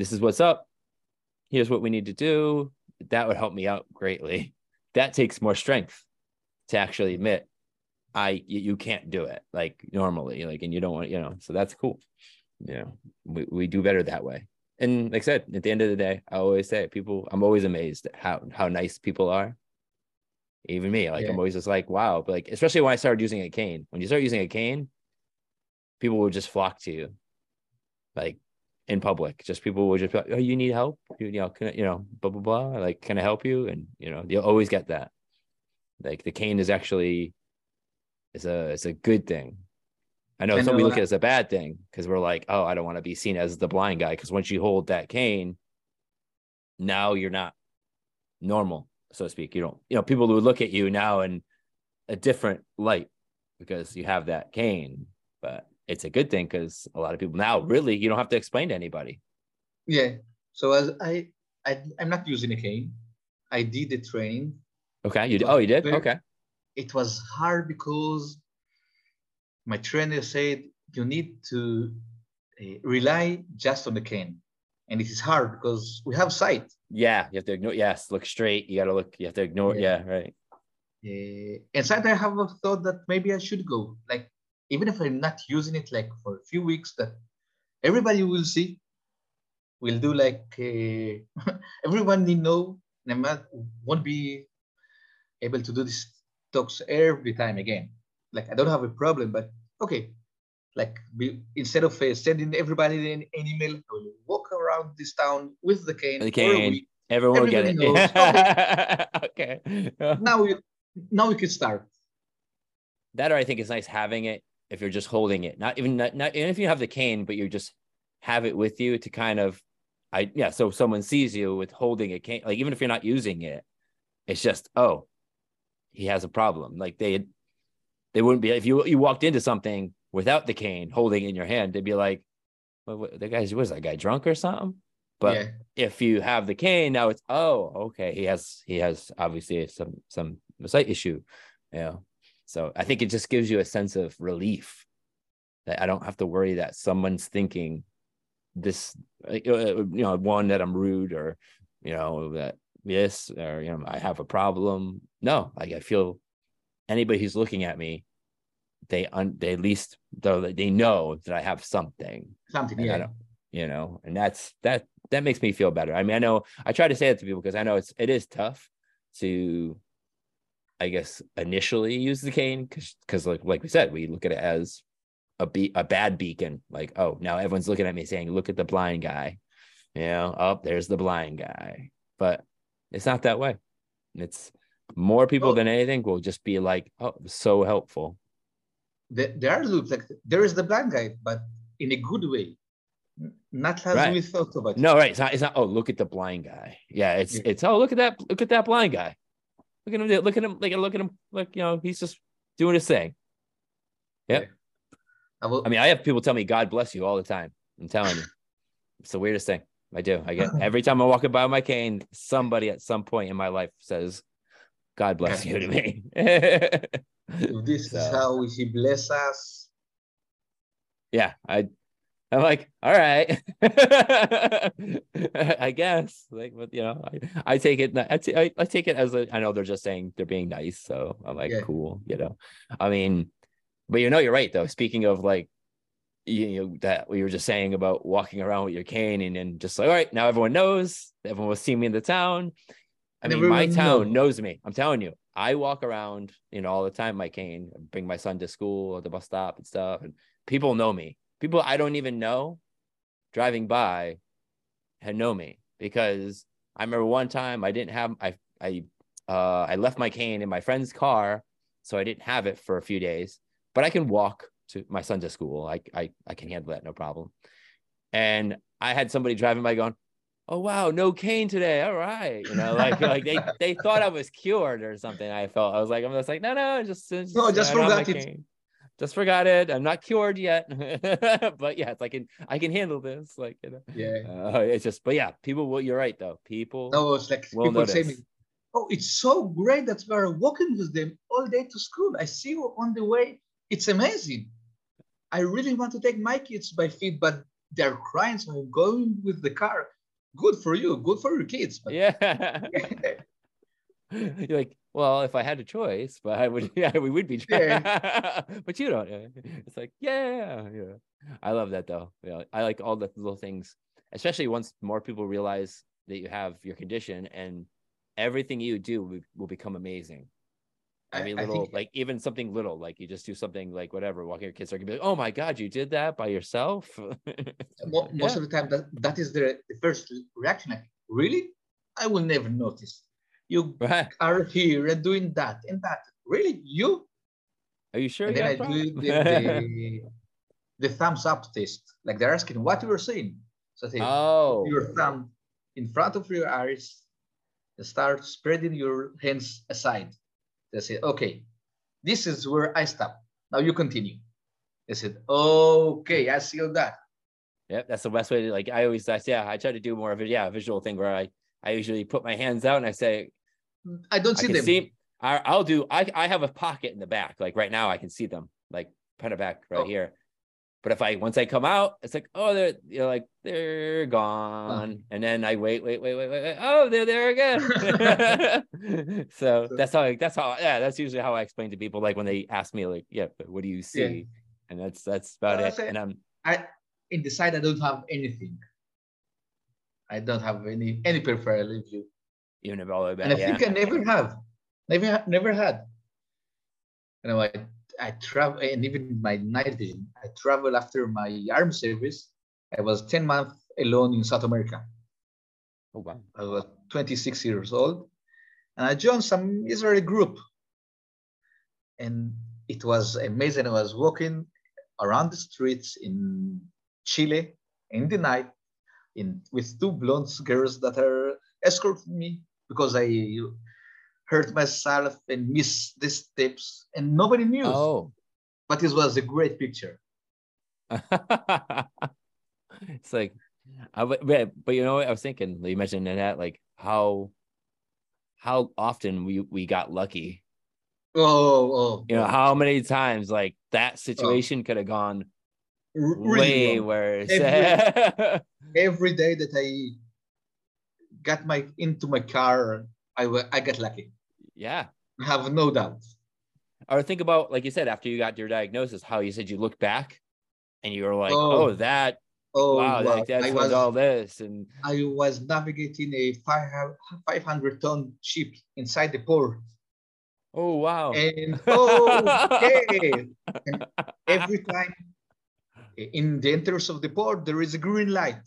this is what's up. Here's what we need to do. That would help me out greatly. That takes more strength to actually admit i you, you can't do it like normally like and you don't want you know so that's cool. You know we, we do better that way. And like i said at the end of the day i always say people i'm always amazed at how how nice people are. Even me like Yeah. i'm always just like wow but like especially when i started using a cane. When you start using a cane people will just flock to you like in public. Just people will just be like oh you need help? You, you know can I, you know blah blah blah like can i help you? And you know you'll always get that. Like the cane is actually is a it's a good thing i know I some we look at it as a bad thing because we're like oh i don't want to be seen as the blind guy because once you hold that cane now you're not normal so to speak you don't you know people would look at you now in a different light because you have that cane but it's a good thing because a lot of people now really you don't have to explain to anybody Yeah. So as I, I I'm not using a cane. I did the training. okay you did oh you did very- okay It was hard because my trainer said you need to uh, rely just on the cane, and it is hard because we have sight. yeah you have to ignore yes look straight you got to look you have to ignore yeah, Yeah. right Uh, and sometimes I have a thought that maybe I should go. Like even if I'm not using it like for a few weeks, that everybody will see. Will do like uh, everyone will know. and I'm won't be able to do this talks every time again. Like I don't have a problem, but okay. Like instead of uh, sending everybody an, an email, I will walk around this town with the cane, The cane. week. everyone will get it knows. okay Now we now we can start. that I think is nice having it if you're just holding it, not even not, not even if you have the cane, but you just have it with you to kind of, I yeah. So someone sees you with holding a cane, like even if you're not using it, it's just oh, he has a problem. Like they, they wouldn't be if you you walked into something without the cane, holding in your hand, they'd be like, well, what, the guy's was that guy drunk or something? But Yeah. if you have the cane, now it's oh okay, he has he has obviously some some sight issue, you know. So I think it just gives you a sense of relief that I don't have to worry that someone's thinking this, uh, you know, one that I'm rude or you know that this or you know I have a problem. No, like I feel anybody who's looking at me, they un, they at least though they know that I have something Something, and yeah. you know, and that's that that makes me feel better. I mean, I know I try to say that to people because I know it's it is tough to, I guess, initially use the cane because because like like we said, we look at it as a be a bad beacon. Like, oh, now everyone's looking at me saying, "Look at the blind guy," you know. Oh, there's the blind guy, but it's not that way. It's more people than anything will just be like, "Oh, so helpful." There, there are loops like there is the blind guy, but in a good way, not as Right. we thought about. it. No, right. It's not. It's not. Oh, look at the blind guy. Yeah, it's Yeah. it's. Oh, look at that. Look at that blind guy. Look at him. Look at him. Like look at him. Like you know, he's just doing his thing. Yep. I will, I mean, I have people tell me God bless you all the time. I'm telling you, it's the weirdest thing. I do. I get every time I'm walking by my cane, somebody at some point in my life says, "God bless you" to me. this is how he bless us. yeah, I. I'm like, all right, I guess. Like, but you know, I, I take it. I, t- I, I take it as a. I know they're just saying they're being nice, so I'm like, Yeah. cool. You know, I mean, but you know, you're right though. Speaking of like, you, know, that we were just saying about walking around with your cane and and just like, all right, now everyone knows. Everyone will see me in the town. I mean, my town knows. knows me. I'm telling you, I walk around, you know, all the time. My cane, bring my son to school at the bus stop and stuff, and people know me. People I don't even know, driving by, had know me because I remember one time I didn't have I I uh I left my cane in my friend's car, so I didn't have it for a few days. But I can walk to my son's at school. I I I can handle that no problem. And I had somebody driving by going, "Oh wow, no cane today. All right." You know, like like they they thought I was cured or something. I felt I was like I'm just like, "No, no, just, just No, just I don't have my forgot it. cane. Just forgot it. I'm not cured yet." but yeah, it's like I can I can handle this like, you know. Yeah. Uh, it's just, but yeah, people will. You're right, though. People. No, it's like Will people say me, notice. "Oh, it's so great that we are walking with them all day to school. I see you on the way. It's amazing. I really want to take my kids by feet, but they're crying, so I'm going with the car. Good for you. Good for your kids. But Yeah. You're like, well, if I had a choice, but I would, yeah, we would be. but you don't. It's like, yeah, yeah. I love that though. Yeah, I like all the little things, especially once more people realize that you have your condition and everything you do will, will become amazing. I- Every I little, think- like even something little, like you just do something like whatever, walking your kids are gonna be like, oh my god, you did that by yourself. most Yeah. of the time, that, that is the, the first reaction. Like, really? I will never notice. You right? are here and doing that and that. Really? You? Are you sure? and then I do the, the, the thumbs up test. Like they're asking what you were saying. So I say, oh, your thumb in front of your eyes and start spreading your hands aside. They said, okay, this is where I stop. Now you continue. They said, okay, I see all that. Yep, that's the best way to like. I always, I yeah, I try to do more of a yeah visual thing where I I usually put my hands out and I say I don't I see can them. see. I, I'll do. I I have a pocket in the back. Like right now, I can see them like kind of back right Oh. here. But if I once I come out, it's like oh they're you know like they're gone, and then I wait wait wait wait wait, wait. oh they're there again. so So- that's how I, that's how yeah that's usually how I explain to people like when they ask me like yeah but what do you see and that's that's about it say- and I'm I in the side I don't have anything. I don't have any any peripheral view. even if all the way back. and I yeah think I never have, never never had. You know, I I travel, and even my night vision. I travel after my army service. I was ten months alone in South America. oh wow I was 26 years old, and I joined some Israeli group. And it was amazing. I was walking around the streets in Chile in the night in with two blonde girls that are escorting me because I hurt myself and missed the steps and nobody knew. Oh. But it was a great picture. it's like, I, but, but you know what I was thinking? You mentioned that, like how how often we we got lucky. Oh, oh, oh. you know oh. how many times like that situation oh. could have gone really way worse. Every, every day that I got my into my car, I I got lucky. Yeah, I have no doubt. Or think about like you said after you got your diagnosis, how you said you looked back and you were like, oh, oh that Oh wow, well, like that's I was, all this, and I was navigating a 500 ton ship inside the port. Oh wow! And oh, okay. and every time in the entrance of the port there is a green light.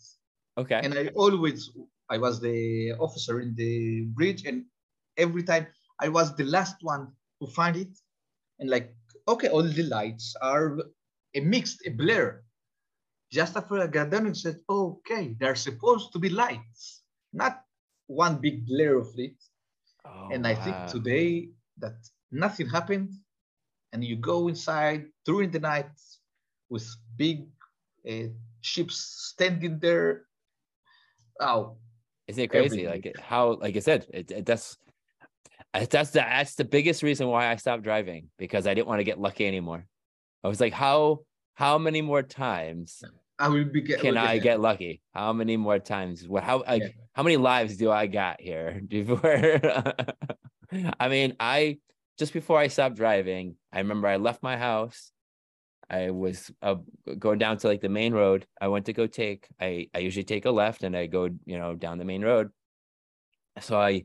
Okay. And I always I was the officer in the bridge, and every time I was the last one to find it, and like okay, all the lights are a mixed, a blur just after I got done and said, okay, they're supposed to be lights, not one big blur of it. Oh, and I wow. think today that nothing happened and you go inside during the night with big uh, ships standing there. Oh, isn't it crazy? Like how, like I said, it, it, that's that's the, that's the biggest reason why I stopped driving because I didn't want to get lucky anymore. I was like, how how many more times I will be get, can I get lucky? How many more times? What how like yeah. how many lives do I got here before? I mean, I just before I stopped driving, I remember I left my house. I was uh, going down to like the main road. I went to go take. I I usually take a left and I go you know down the main road. So I,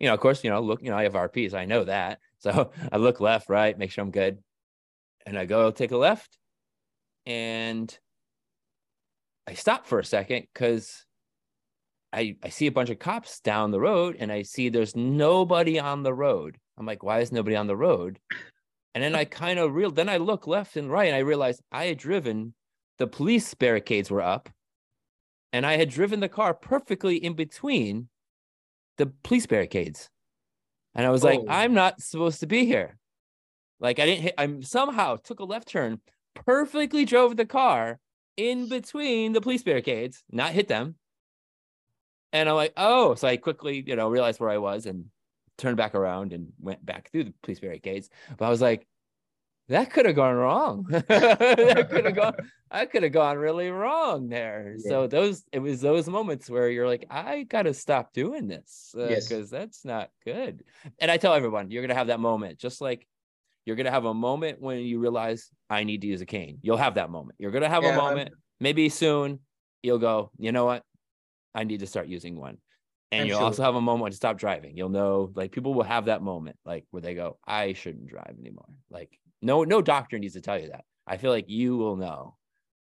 you know, of course, you know, look, you know, I have RPs. I know that. So I look left, right, make sure I'm good, and I go take a left, and I stop for a second because I I see a bunch of cops down the road and I see there's nobody on the road. I'm like, why is nobody on the road? And then I kind of real then I look left and right and I realized I had driven the police barricades were up and I had driven the car perfectly in between the police barricades. And I was oh. like, I'm not supposed to be here. Like I didn't hit, I somehow took a left turn, perfectly drove the car in between the police barricades, not hit them. And I'm like, oh, so I quickly, you know, realized where I was and turned back around and went back through the police barricades. But I was like, that could have gone wrong. that could have gone. I could have gone really wrong there. Yeah. So those, it was those moments where you're like, I got to stop doing this because uh, yes. that's not good. And I tell everyone, you're gonna have that moment, just like you're going to have a moment when you realize I need to use a cane. You'll have that moment. You're going to have yeah, a moment, maybe soon, you'll go, you know what? I need to start using one. And I'm you'll sure. also have a moment to stop driving. You'll know, like, people will have that moment, like, where they go, I shouldn't drive anymore. Like, no, no doctor needs to tell you that. I feel like you will know,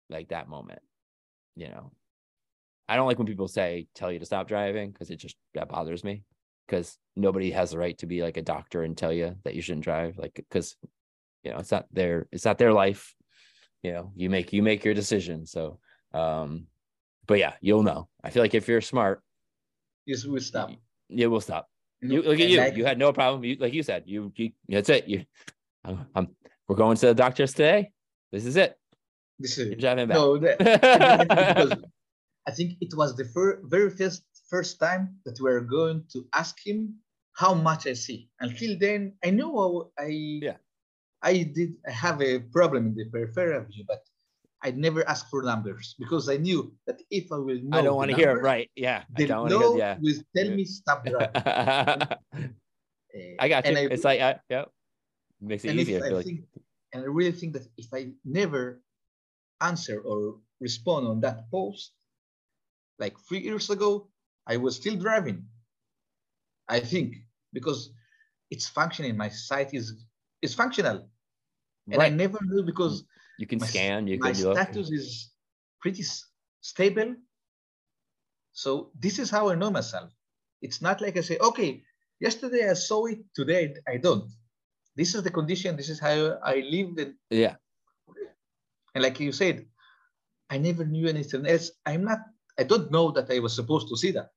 like, that moment, you know. I don't like when people say, tell you to stop driving because it just, that bothers me because nobody has the right to be like a doctor and tell you that you shouldn't drive like because you know it's not their it's not their life you know? You make you make your decision so um but yeah you'll know. I feel like if you're smart yes will stop. we'll stop. You look at you. you had no problem. You like you said you, you that's it. You I'm, I'm, we're going to the doctors today this is it this is You're back. no that, I think it was the fir- very first first time that we're going to ask him how much I see. Until then, I know I yeah I did have a problem in the peripheral view, but I never asked for numbers because I knew that if I will know I don't want to hear it right. Yeah. The I don't law yeah. will tell me stop driving. I got you. I, it's like, uh, yeah, makes it easier. I think, and I really think that if I never answer or respond on that post, like three years ago, I was still driving. I think because it's functioning. My sight is is functional, and right. I never knew because you can my, scan. You can my status is pretty stable. So this is how I know myself. It's not like I say, okay, yesterday I saw it, today I don't. This is the condition. This is how I lived. And, Yeah. and like you said, I never knew anything else. I'm not. I don't know that I was supposed to see that.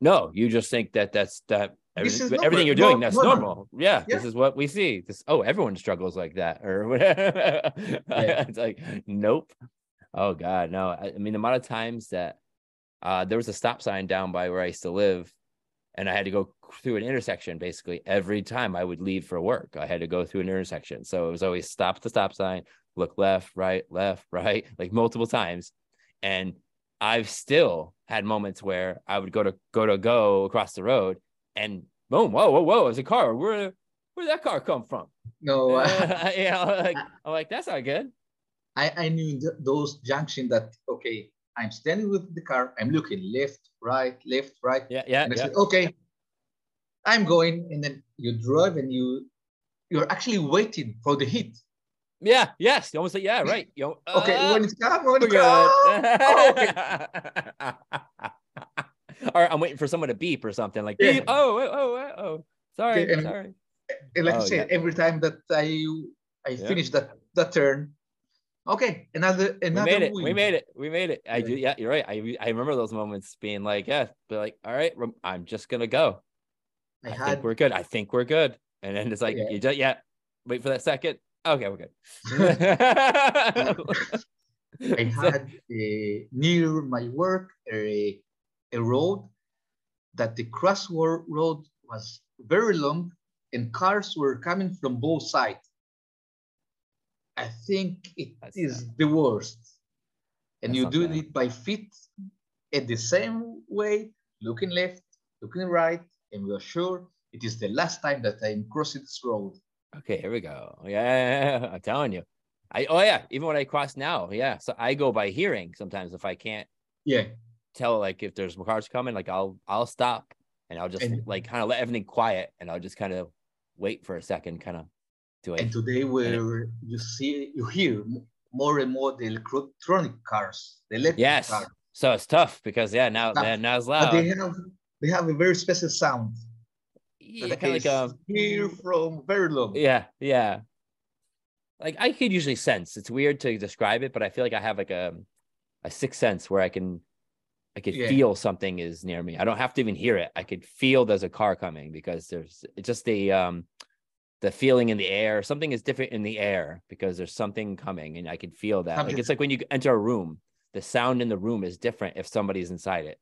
No, you just think that that's that everything, everything you're doing, Nor- that's normal. normal. Yeah, this is what we see. This oh, everyone struggles like that, or whatever. Yeah. it's like, nope. Oh God, no. I, I mean, the amount of times that uh there was a stop sign down by where I used to live, and I had to go through an intersection basically every time I would leave for work. I had to go through an intersection. So it was always stop at the stop sign, look left, right, left, right, like multiple times. And I've still had moments where I would go to go to go across the road and boom, whoa, whoa, whoa, there's a car. Where where'd that car come from? No, Uh, you know, like, I'm like, that's not good. I, I knew th- those junction that okay, I'm standing with the car, I'm looking left, right, left, right. Yeah, yeah, And I yeah. said, okay, I'm going, and then you drive and you you're actually waiting for the hit. Yeah, yes. You almost like, yeah, right. You know, Okay, uh, when it's come, when it's come. Oh, okay. or I'm waiting for someone to beep or something like Yeah. beep. Oh, oh, oh, oh. Sorry, Okay, and- sorry. And like Oh, I said, yeah. every time that I I Yeah. finish that that turn, okay, another another. We made it. We made it. We made it. I Yeah. do. Yeah, you're right. I I remember those moments being like, yeah, but like, all right, I'm just gonna go. I I, had think we're good. I think we're good. And then it's like, Yeah. you just yeah, wait for that second. Okay, we're good. I had uh, near my work a, a road that the crossword road was very long and cars were coming from both sides. I think it That's is the worst. And That's you do bad. it by feet at the same way, looking left, looking right, and we are sure it is the last time that I'm crossing this road. Okay, here we go. Yeah, I'm telling you. I oh yeah, even when I cross now, yeah. So I go by hearing sometimes if I can't Yeah. tell like if there's cars coming, like I'll I'll stop and I'll just And- like kind of let everything quiet and I'll just kind of wait for a second, kind of do And it. today, where you see, you hear more and more the electronic cars, the electric Yes. cars, So it's tough because yeah, now Tough. now it's but loud. they have they have a very special sound. Yeah, kind of like is um hear from very long. yeah, yeah. Like I could usually sense. It's weird to describe it, but I feel like I have like a a sixth sense where I can I could Yeah. feel something is near me. I don't have to even hear it. I could feel there's a car coming because there's it's just the um the feeling in the air. Something is different in the air because there's something coming and I can feel that. Like it's like when you enter a room, the sound in the room is different if somebody's inside it.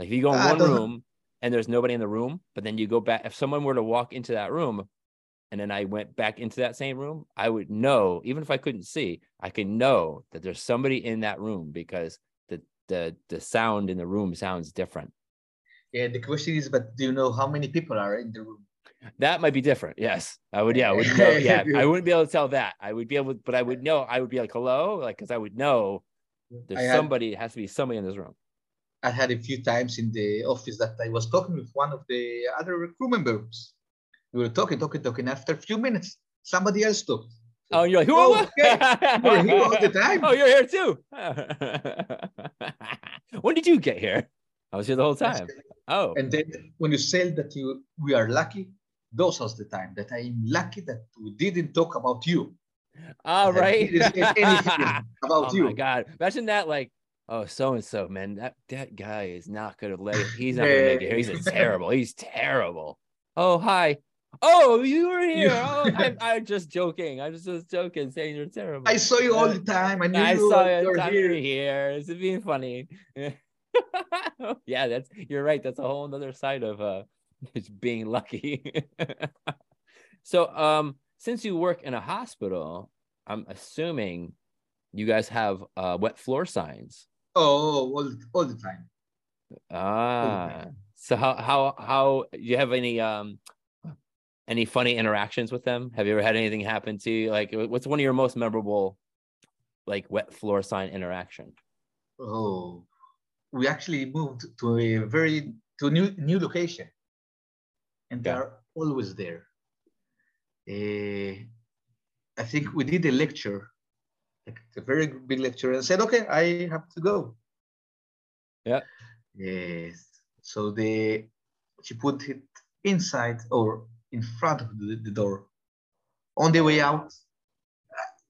Like if you go in Ah, one room and there's nobody in the room, but then you go back if someone were to walk into that room and then I went back into that same room, I would know, even if I couldn't see, I could know that there's somebody in that room because the the the sound in the room sounds different. Yeah, the question is, but do you know how many people are in the room? That might be different. Yes, I would. Yeah, I would know. Yeah, I wouldn't be able to tell that. I would be able, but I would know. I would be like, hello, like because I would know there's had- somebody. It has to be somebody in this room. I had a few times in the office that I was talking with one of the other crew members. We were talking, talking, talking. After a few minutes, somebody else talked. Oh, you're like, who? Oh, what? You're here all the time. Oh, you're here too. when did you get here? I was here the whole time. Oh, And then when you say that you we are lucky, those are the time that I'm lucky that we didn't talk about you. Ah, all right. that right. we didn't say anything about oh you. my god! Imagine that, like, oh, so and so, man, that that guy is not gonna lay. He's not gonna make it here. He's a terrible. He's terrible. Oh, hi. Oh, you were here. Oh, I'm, I'm just joking. I'm just, just joking, saying you're terrible. I saw you all the time. I knew I you saw were it. you're I'm here. here. It's being funny. yeah, that's you're right. That's a whole other side of uh just being lucky. so um since you work in a hospital, I'm assuming you guys have uh wet floor signs. Oh, all, all the time. Ah so how how how do you have any um any funny interactions with them? Have you ever had anything happen to you? Like what's one of your most memorable like wet floor sign interaction? Oh, we actually moved to a very to a new new location, and they Yeah. are always there. Eh, I think we did a lecture, a very big lecture, and said, "Okay, I have to go." Yeah. Yes. So the she put it inside or in front of the, the door. On the way out,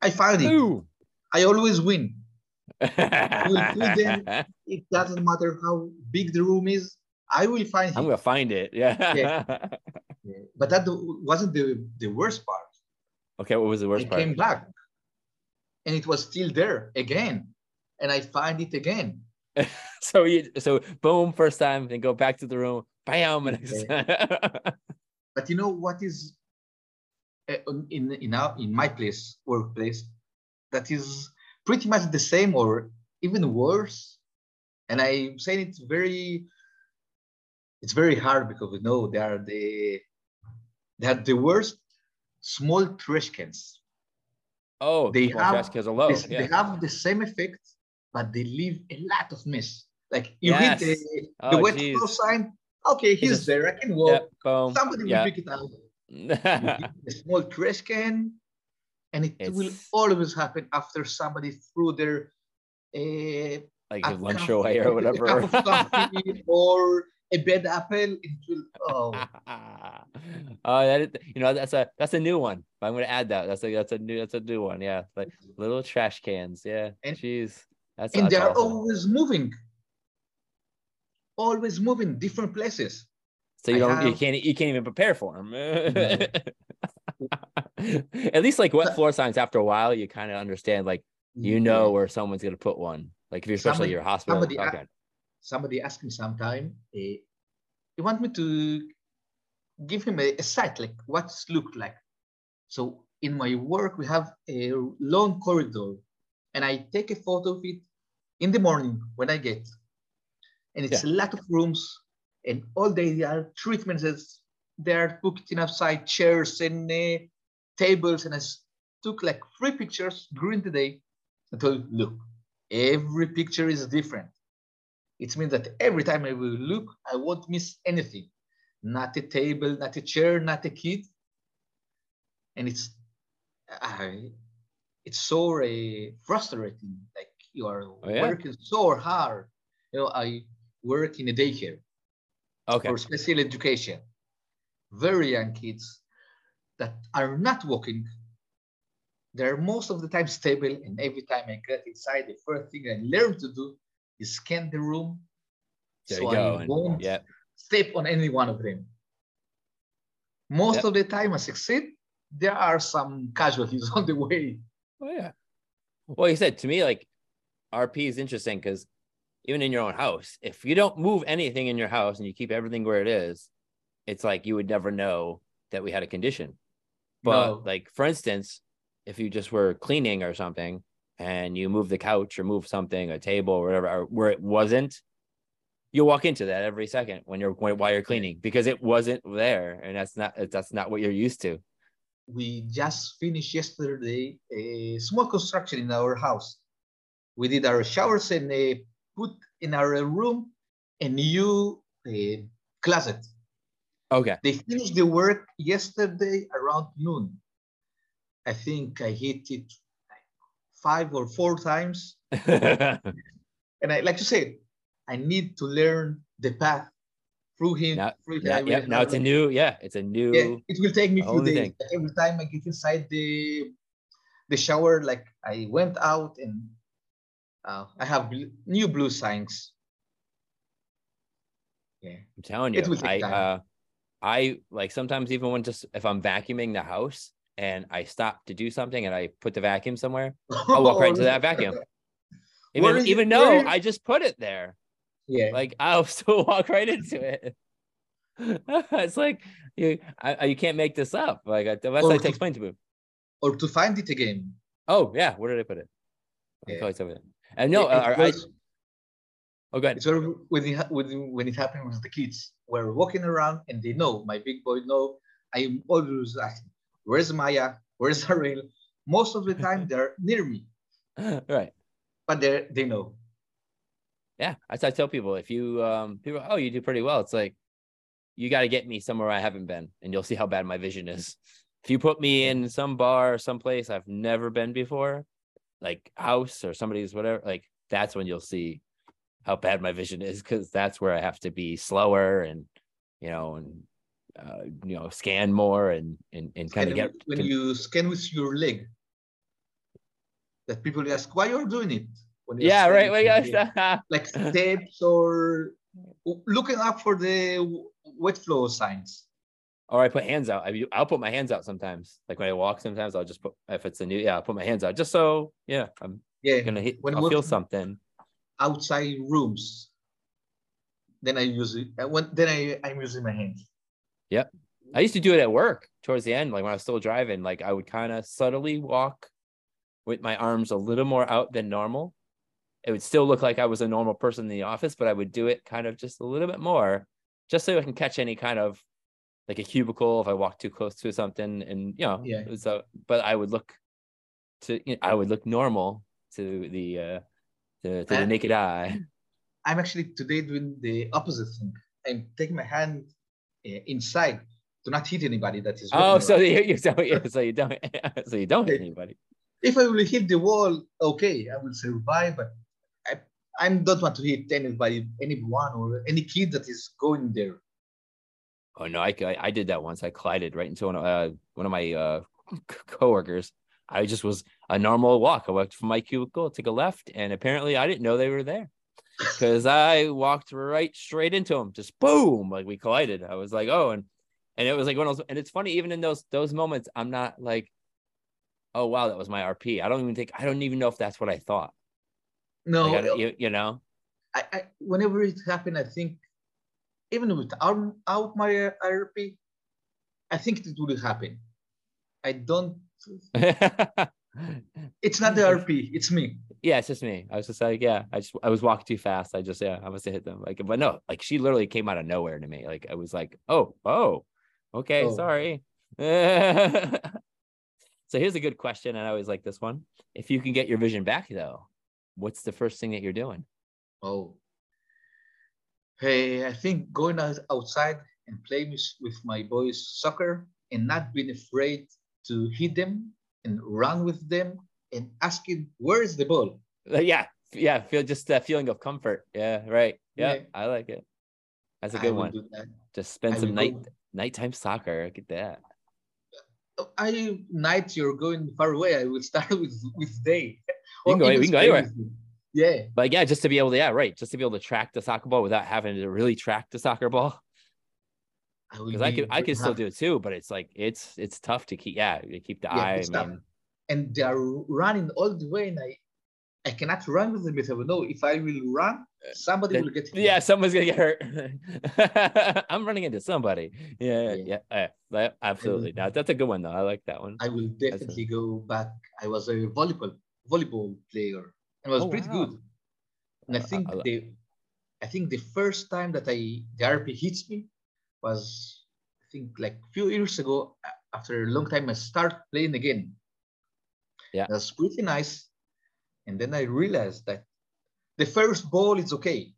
I found it. Ooh. I always win. them. It doesn't matter how big the room is. I will find I'm it. gonna find it. Yeah. Yeah. But that wasn't the, the worst part. okay, what was the I worst part? came back and it was still there again. And I find it again. so you so boom, first time, then go back to the room, bam, and But you know what is uh, in in our in my place workplace that is pretty much the same or even worse. And I'm saying it's very it's very hard because we know they are the they are the worst small trash cans. Oh, They have trash cans are low. They- Oh, yeah. They have the same effect, but they leave a lot of mess. Like you Yes. hit the, the Oh, wet geez. close sign. Okay, he's just- there. I can walk. Somebody will pick it up. A small trash can, and it will always happen after somebody threw their uh, like a lunch away or whatever. cup of coffee or a bad apple. It will. Oh, oh, that is, you know that's a that's a new one. I'm gonna add that. That's a that's a new that's a new one. Yeah, like little trash cans. Yeah, And- jeez, that's and that's they are awful. always moving. Always moving different places. So you I don't you can't you can't even prepare for them. At least like wet floor signs. After a while, you kind of understand. Like you know where someone's gonna put one. Like if you're especially Somebody- your hospital. somebody somebody asked me sometime, uh, you want me to give him a, a sight, like what's looked like. So in my work, we have a long corridor and I take a photo of it in the morning when I get. And it's a lot of rooms and all day there are treatments they are booked in outside chairs and uh, tables. And I took like three pictures during the day. I told, look, every picture is different. It means that every time I will look, I won't miss anything. Not a table, not a chair, not a kid. And it's I, it's so uh, frustrating. Like you are Oh, yeah? working so hard. You know, I work in a daycare Okay. for special education. Very young kids that are not walking. They're most of the time stable, and every time I get inside, the first thing I learn to do is scan the room. There so you go. I won't yeah. step on any one of them. Most Yep. of the time I succeed. There are some casualties on the way. Oh yeah. Well, you said to me like RP is interesting because even in your own house, if you don't move anything in your house and you keep everything where it is, it's like you would never know that we had a condition. But No. like for instance, if you just were cleaning or something and you move the couch or move something, a table or whatever, or where it wasn't, you'll walk into that every second when you're when, while you're cleaning because it wasn't there, and that's not that's not what you're used to. we just finished yesterday a small construction in our house. We did our showers and uh, put in our room a new uh, closet. Okay. They finished the work yesterday around noon. I think I hit it five or four times. And I like to say, I need to learn the path through him. Now- through now, yep, now it's a new, yeah, it's a new. yeah, it will take me a few days. thing. Every time I get inside the the shower, like I went out and uh, I have bl- new blue signs. Yeah, I'm telling you, It will take I time. uh I like sometimes even when just if I'm vacuuming the house and I stop to do something and I put the vacuum somewhere, I'll walk right into that vacuum. Even it- even though is- I just put it there. Yeah, Like I'll still walk right into it. it's like you I, you can't make this up. Like unless Or I to- explain to me. or to find it again. Oh yeah, where did I put it? I Yeah. it's over there. And no, It- uh, it I, oh good. it's sort of when it, when, when it happened with the kids. We're walking around and they know, my big boy know, I'm always asking, where's Maya? Where's Ariel? Most of the time they're near me, right. but they they know. Yeah, what I tell people. If you um people, oh, you do pretty well. It's like you got to get me somewhere I haven't been, and you'll see how bad my vision is. If you put me in some bar or someplace I've never been before, like house or somebody's whatever, like that's when you'll see how bad my vision is because that's where I have to be slower and you know and uh, you know scan more and and, and kind of get when you scan with your leg. That people ask why you're doing it. Yeah right scanning well, with your leg. yeah. like steps or looking up for the wet flow signs. or I put hands out. I, I'll put my hands out sometimes. Like when I walk, sometimes I'll just put if it's a new yeah, I'll put my hands out just so yeah, I'm Yeah, gonna hit. When I'll feel something. outside rooms. Then I use it. When then I I'm using my hands. I used to do it at work towards the end, like when I was still driving. Like I would kind of subtly walk with my arms a little more out than normal. It would still look like I was a normal person in the office, but I would do it kind of just a little bit more, just so I can catch any kind of like a cubicle if I walk too close to something, and you know, Yeah. So, but I would look to, you know, I would look normal to the uh to, to the naked eye. I'm actually today doing the opposite thing. I'm taking my hand inside to not hit anybody that is. Oh, so you, you so, yeah, so you don't so you don't hit anybody. if I will hit the wall, okay, I will survive. But I I don't want to hit anybody, anyone or any kid that is going there. Oh no, I, I I did that once. I collided right into one of uh, one of my uh coworkers. I just was a normal walk. I walked from my cubicle, took a left, and apparently I didn't know they were there because I walked right straight into him, Just boom, like we collided. I was like, oh, and and it was like one of those. And it's funny, even in those those moments, I'm not like, oh wow, that was my RP. I don't even think I don't even know if that's what I thought. No, Like, I you, you know, I, I whenever it happened, I think even without out my uh, RP, I think it would happen. I don't. It's not the RP. It's me. Yeah, it's just me. I was just like, yeah, I just I was walking too fast. I just yeah, I must have hit them. Like, but no, like she literally came out of nowhere to me. Like I was like, oh, oh, okay, Oh. sorry. so here's a good question, and I always like this one. If you can get your vision back though, what's the first thing that you're doing? Oh. Hey, I think going out outside and playing with my boys soccer and not being afraid to hit them and run with them and asking where is the ball. Uh, yeah, yeah, feel just that feeling of comfort. Yeah, right. Yeah, Yeah. I like it. That's a good one. Just spend I some night go- nighttime soccer. Look at that. I night you're going far away. I will start with with day. You can go- we can go anywhere. Yeah, But yeah, just to be able to, yeah, right. Just to be able to track the soccer ball without having to really track the soccer ball. I. Because I be could I could still do it too, but it's like it's it's tough to keep yeah, you keep the Yeah, eye. I mean And they are running all the way, and I I cannot run with them because I know if I will run, somebody will get hit. yeah, someone's gonna get hurt. I'm running into somebody. Yeah, Yeah. yeah, yeah, absolutely. Now that's a good one though. I like that one. I will definitely go back. I was a volleyball volleyball player and was Oh, pretty wow. good. And I think I lo- the I think the first time that I the RP hits me was I think like a few years ago. After a long time, I start playing again. Yeah. that's pretty nice. And then I realized that the first ball is okay.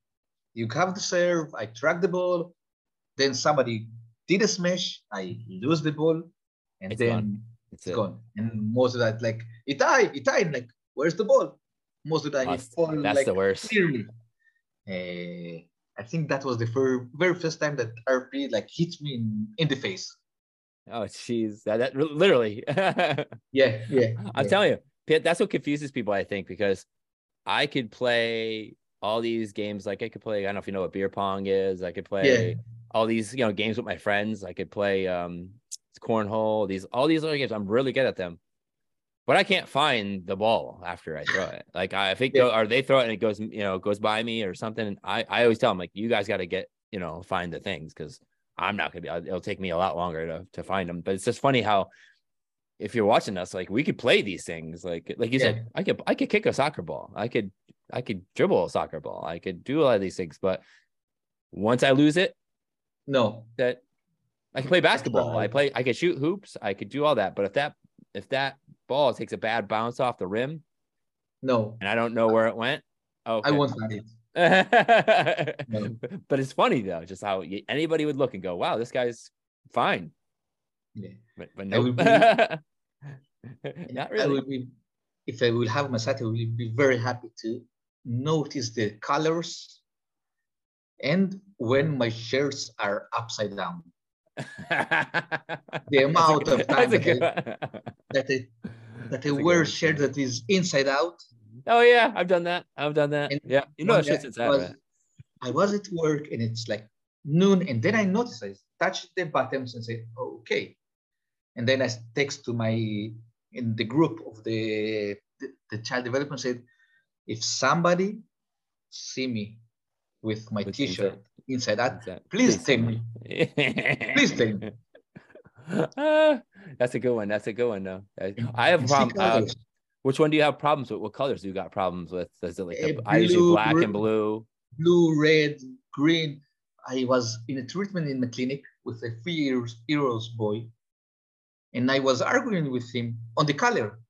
You have the serve. I track the ball. Then somebody did a smash. I lose the ball, and It's then gone. It's it's it. gone. And most of that, like, Itay, Itay, like, where's the ball? Most of the time, Oh, it fall That's like the worst. clearly. Eh, I think that was the fir- very first time that RP like hit me in, in the face. Oh, jeez, that, that literally. Yeah, yeah. I'm yeah. telling you, that's what confuses people, I think, because I could play all these games. Like I could play, I don't know if you know what beer pong is. I could play all these, you know, games with my friends. I could play um cornhole, these all these other games. I'm really good at them. But I can't find the ball after I throw it. Like I, think Yeah. or they throw it and it goes, you know, goes by me or something. I, I always tell them like, you guys got to get, you know, find the things because I'm not gonna be. It'll take me a lot longer to to find them. But it's just funny how if you're watching us, like we could play these things. Like like you said, I could I could kick a soccer ball. I could I could dribble a soccer ball. I could do a lot of these things. But once I lose it, No, that I can play basketball. I play. I could shoot hoops. I could do all that. But if that if that ball takes a bad bounce off the rim no, and I don't know where it went, okay. I won't find it. No. but it's funny though, just how anybody would look and go, "Wow, this guy's fine," Yeah. but but no, not I really. will be, if I will have my sight, I will be very happy to notice the colors and when my shirts are upside down. The amount of time that I, that I, that I wear shirt that is inside out. Oh yeah, I've done that. I've done that. And yeah, you know shit's inside I was. I was at work and it's like noon, and then I noticed I touched the buttons and said, "Okay," and then I text to my in the group of the the, the child development said, "If somebody see me with my With T-shirt inside out, Inside- please tell me." Please tell me. Ah, that's a good one. That's a good one. though. I, have a problem. Uh. Which one do you have problems with? What colors do you got problems with? Is it like Uh, I usually blue, black and blue? blue, red, green. I was in a treatment in the clinic with a three years, years boy, and I was arguing with him on the color.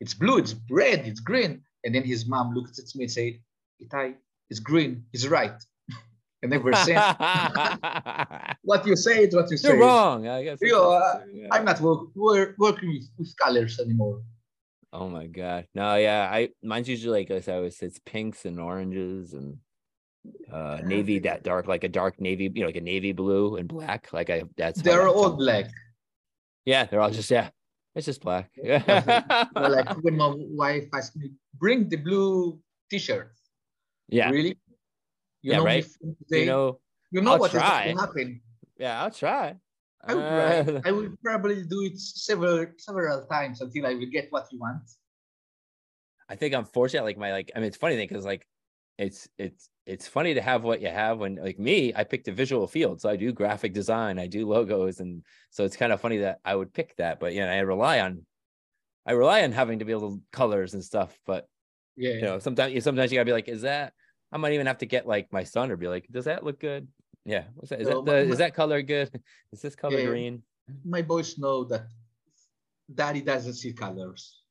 It's blue, it's red, it's green. And then his mom looked at me and said, Itay, it's green, he's right. and ever since, what you say is what you say. You're wrong. I guess You know, it's- yeah. I'm not work, work, working with, with colors anymore. Oh my god. No, yeah. I mine's usually like I always it's pinks and oranges and uh navy that dark like a dark navy, you know, like a navy blue and black. Like I that's they're all black. Yeah, they're all just yeah. It's just black. Well, Yeah. like when my wife asked me, bring the blue t-shirt. yeah. Really? You Yeah, know, right. You know, you know I'll what is try. going to happen. yeah, I'll try. I would Uh. I will probably do it several several times until I will get what you want. I think I'm fortunate. Like my like, I mean, it's funny thing because like, it's it's it's funny to have what you have when like me, I picked a visual field, so I do graphic design, I do logos, and so it's kind of funny that I would pick that. But yeah, I rely on, I rely on having to be able to colors and stuff. But Yeah. you know, sometimes sometimes you gotta be like, is that? I might even have to get like my son or be like, does that look good? Yeah, what's that? Is No, that the, my- is that color good? Is this color Yeah. green? My boys know that daddy doesn't see colors.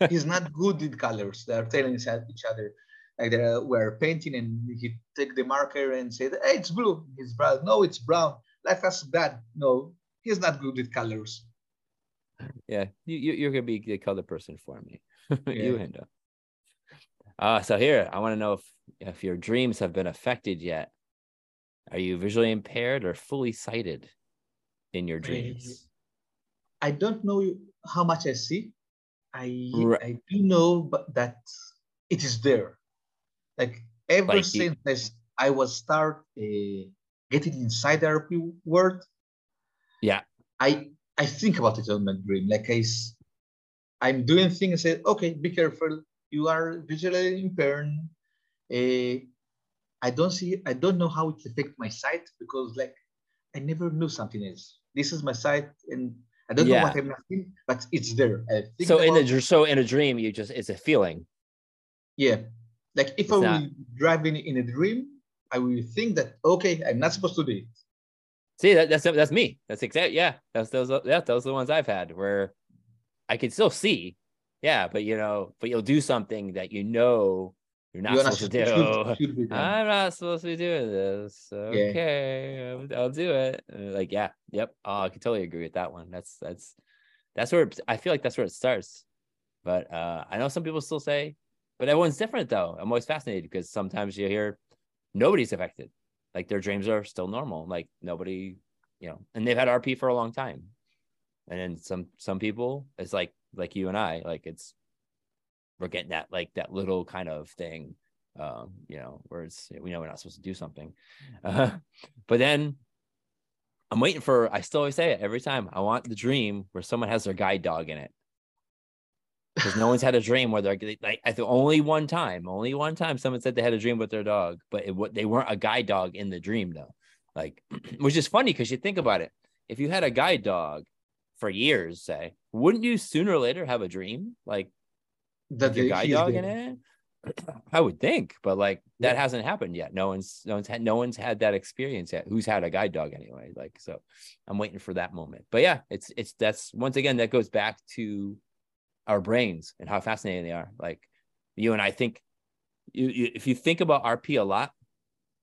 He's not good with colors. They're telling each other. Like they were painting and he take the marker and said, hey, it's blue. His brother, no, it's brown. Let us dad. No, he's not good with colors. Yeah, you, you you're gonna be the color person for me. you Yeah. end up. Uh so here I want to know if if your dreams have been affected yet. Are you visually impaired or fully sighted in your dreams? I don't know how much I see. I Right. I do know, but that it is there. Like ever Like since I was start uh, getting inside the RP world, Yeah. I I think about it on my dream. Like I I'm doing things. I say, okay, be careful. You are visually impaired. Uh, I don't see. I don't know how it affect my sight because like I never knew something else. This is my sight, and I don't know what I'm seeing, but it's there. I think So in a so in a dream, you just it's a feeling. yeah, like if It's I not- will drive in, in a dream, I will think that okay, I'm not supposed to do it. See that that's that's me. That's exact. Yeah, that's those. Yeah, those are the ones I've had where I can still see. Yeah, but you know, but you'll do something that you know you're not You're not supposed to do. should- should. I'm not supposed to be doing this. Okay, I'll, I'll do it. Like, yeah, yep. Oh, I can totally agree with that one. That's that's that's where it, I feel like that's where it starts. But uh, I know some people still say, but everyone's different though. I'm always fascinated because sometimes you hear nobody's affected, like their dreams are still normal, like nobody, you know, and they've had RP for a long time. And then some some people, it's like like you and I, like it's we're getting that like that little kind of thing um you know where it's we know we're not supposed to do something. Uh, but then i'm waiting for i still always say it every time i want the dream where someone has their guide dog in it. Because no one's had a dream where they're like I think only one time only one time someone said they had a dream with their dog but it, what they weren't a guide dog in the dream though. Like which is funny because you think about it. If you had a guide dog for years say wouldn't you sooner or later have a dream? Like That the- guide dog in it? I would think, but like that Yeah. hasn't happened yet. No one's no one's had no one's had that experience yet. Who's had a guide dog anyway? Like so, I'm waiting for that moment. But yeah, it's it's that's once again that goes back to our brains and how fascinating they are. Like you and I think you, you if you think about RP a lot,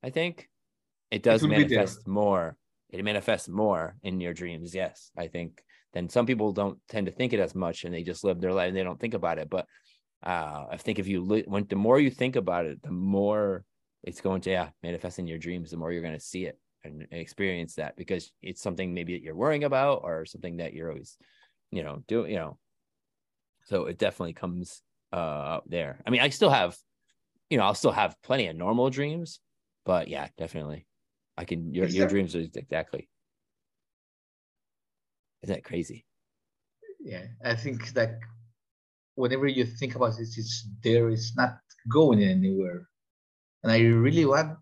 I think it does there. manifest more. It manifests more in your dreams. Yes, I think. Then some people don't tend to think it as much, and they just live their life and they don't think about it. But uh, I think if you li- when the more you think about it, the more it's going to yeah manifest in your dreams. The more you're going to see it. and experience that because it's something maybe that you're worrying about or something that you're always, you know, doing, you know. So it definitely comes uh there. I mean, I still have, you know, I'll still have plenty of normal dreams, but yeah, definitely. I can your your dreams are exactly. Isn't that crazy? Yeah, I think that whenever you think about it, it's there, it's not going anywhere. And I really want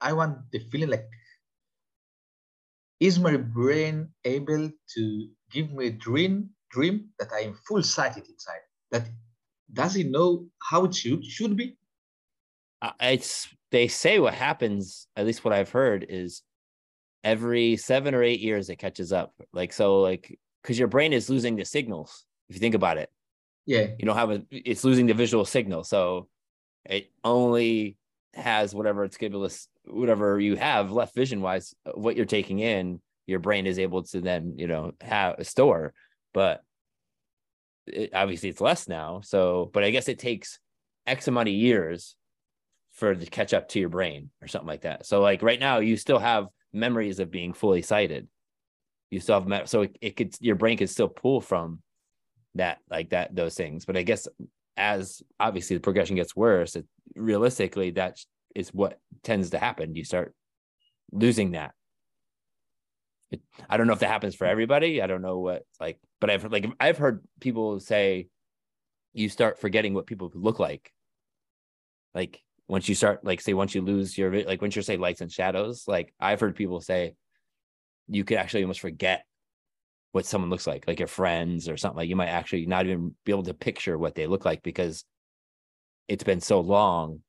I want the feeling like is my brain able to give me a dream dream that I am full sighted inside? That does it know how it should should be? Uh, it's they say what happens. At least what I've heard is every seven or eight years it catches up. Like so, like because your brain is losing the signals. If you think about it, yeah, you don't have a. It's losing the visual signal, so it only has whatever it's to whatever you have left vision wise what you're taking in your brain is able to then you know have a store. But it, obviously it's less now. So but i guess it takes x amount of years for to catch up to your brain or something like that. So like right now you still have memories of being fully sighted. You still have so it, it could your brain could still pull from that like that those things. But i guess as obviously the progression gets worse it, realistically that is what tends to happen. You start losing that. It, i don't know if that happens for everybody. I don't know what like but i've like i've heard people say you start forgetting what people look like. Like once you start like say once you lose your like once you're say lights and shadows like i've heard people say you could actually almost forget what someone looks like, like your friends or something like you might actually not even be able to picture what they look like because it's been so long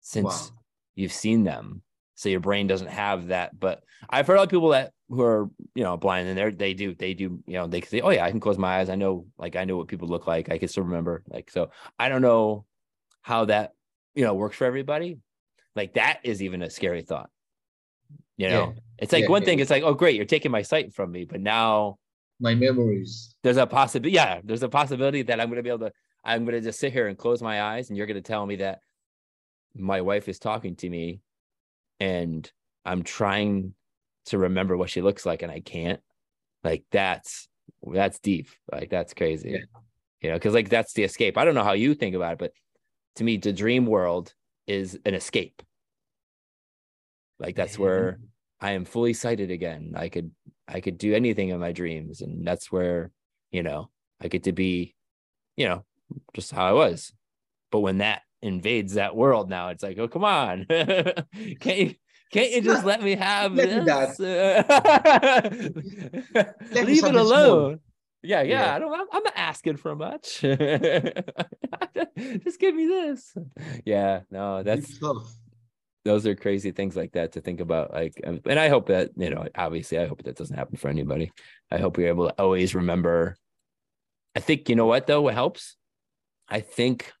since wow. you've seen them. So your brain doesn't have that. But I've heard of people that who are, you know, blind and they're they do, they do, you know, they say, Oh yeah, I can close my eyes. I know, like I know what people look like. I can still remember. Like, so I don't know how that, you know, works for everybody. Like that is even a scary thought. You know, yeah. it's like yeah, one yeah. thing, it's like, oh great, you're taking my sight from me, but now my memories. There's a possibility. Yeah, there's a possibility that I'm going to be able to. I'm going to just sit here and close my eyes, and you're going to tell me that my wife is talking to me, and I'm trying to remember what she looks like, and I can't. Like that's that's deep. Like that's crazy. Yeah. You know, because like that's the escape. I don't know how you think about it, but to me, the dream world is an escape. Like that's where I am fully sighted again. I could I could do anything in my dreams. And that's where, you know, I get to be, you know, just how I was. But when that invades that world now, it's like, oh come on. can't you can't you just let me have let this? Leave it alone. Yeah, yeah, yeah, I don't. I'm, I'm, not asking for much. just give me this. Yeah, no, that's those are crazy things like that to think about like um, and i hope that you know obviously i hope that doesn't happen for anybody. I hope you're able to always remember. I think you know what though what helps? I think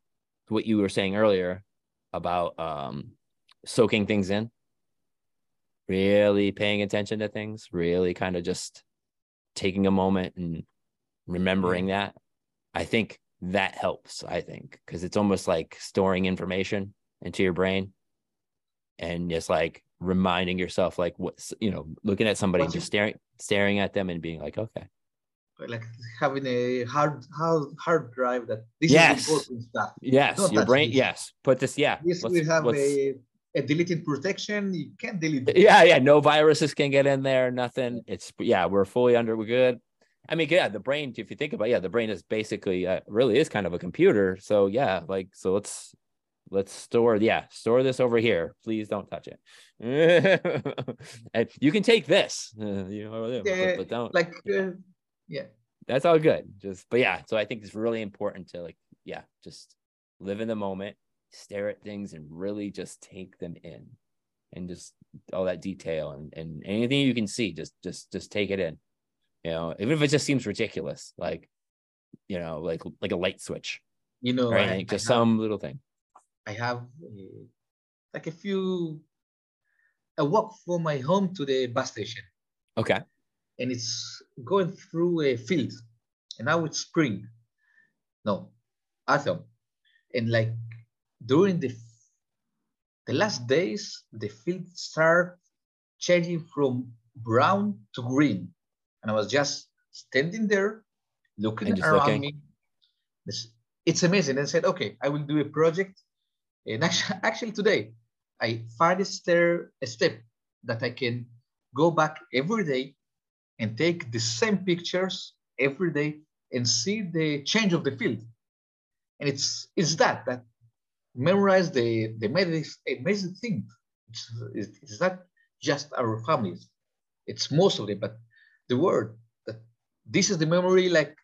what you were saying earlier about um soaking things in. Really paying attention to things really kind of just taking a moment and remembering that. I think that helps i think because it's almost like storing information into your brain and just like reminding yourself like what's you know looking at somebody just staring staring at them and being like okay like having a hard hard hard drive that this yes. is important stuff yes Don't your brain this. yes put this yeah this let's, we have a a deleting protection you can't delete it. yeah yeah no viruses can get in there nothing it's yeah we're fully under we're good I mean, yeah, the brain. If you think about, it, yeah, the brain is basically uh, really is kind of a computer. So yeah, like so, let's let's store yeah store this over here. Please don't touch it. And you can take this. Uh, you know yeah, but, but, don't like uh, yeah. That's all good. Just but yeah so i think it's really important to like yeah just live in the moment stare at things and really just take them in and just all that detail and, and anything you can see just just just take it in. You know even if it just seems ridiculous like you know like like a light switch you know right? I, just I some little thing I have uh, like a few I walk from my home to the bus station. Okay. And it's going through a field, and now it's spring. No, autumn, and like during the the last days, the field start changing from brown to green. And I was just standing there looking around looking. me. This, it's amazing. And I said, okay, I will do a project. And actually, actually today, I find a, stair, a step that I can go back every day and take the same pictures every day and see the change of the field. And it's it's that that memorize the the amazing, amazing thing. It's, it's, not just our families. It's most of them, but the word that this is the memory like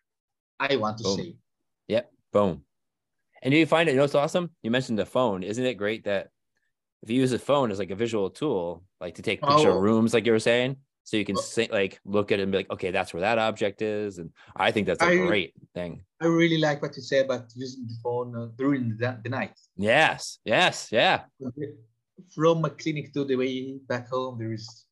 I want to Boom. say. Boom. And do you find it? You know, it's awesome. You mentioned the phone. Isn't it great that if you use a phone as like a visual tool, like to take picture Oh. of rooms, like you were saying, so you can Oh. say, like look at it and be like, okay, that's where that object is, and I think that's a I- great thing. I really like what you say about using the phone uh, during the, the night. Yes, yes, yeah, From my clinic to the way back home, there is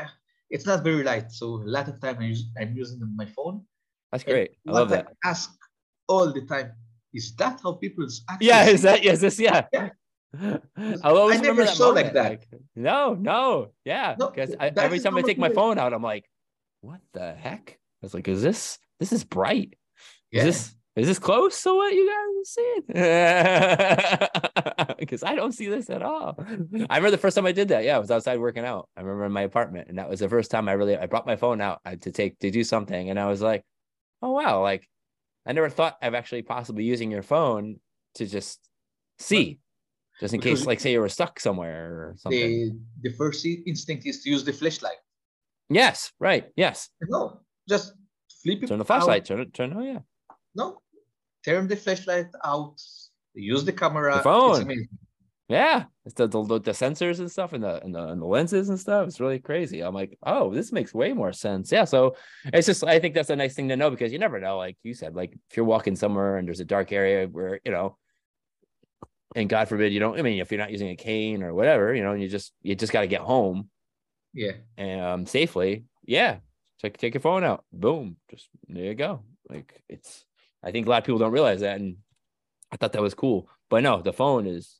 eh, it's not very light, so a lot of time I use, I'm using my phone. that's And great. I love that. I ask all the time is that how people actually Yeah, is that yes, this yeah. Yeah. I'll always I remember never that saw like moment, that. no, no, yeah, because that every time I take my phone out, I'm like, what the heck? I was like, is this this is bright? Is this is this close to what you guys see? Because I don't see this at all. I remember the first time I did that. Yeah, I was outside working out. I remember in my apartment, and that was the first time I really I brought my phone out to take to do something, and I was like, oh wow, like I never thought of actually possibly using your phone to just see, just in case, like say you were stuck somewhere or something. the the first instinct is to use the flashlight. Yes, right. Yes, No, just flip it. turn the out. flashlight. Turn it. Turn. Oh yeah. No, turn the flashlight out. Use the camera. The phone. Yeah, it's the, the the sensors and stuff and the and the and the lenses and stuff. It's really crazy. I'm like, oh, this makes way more sense. Yeah, so it's just I think that's a nice thing to know because you never know. Like you said, like if you're walking somewhere and there's a dark area where you know, and God forbid you don't. I mean, if you're not using a cane or whatever, you know, you just you just got to get home Yeah. and um, safely. Yeah, take take your phone out. Boom, just there you go. Like it's. I think a lot of people don't realize that, and I thought that was cool. But no, the phone is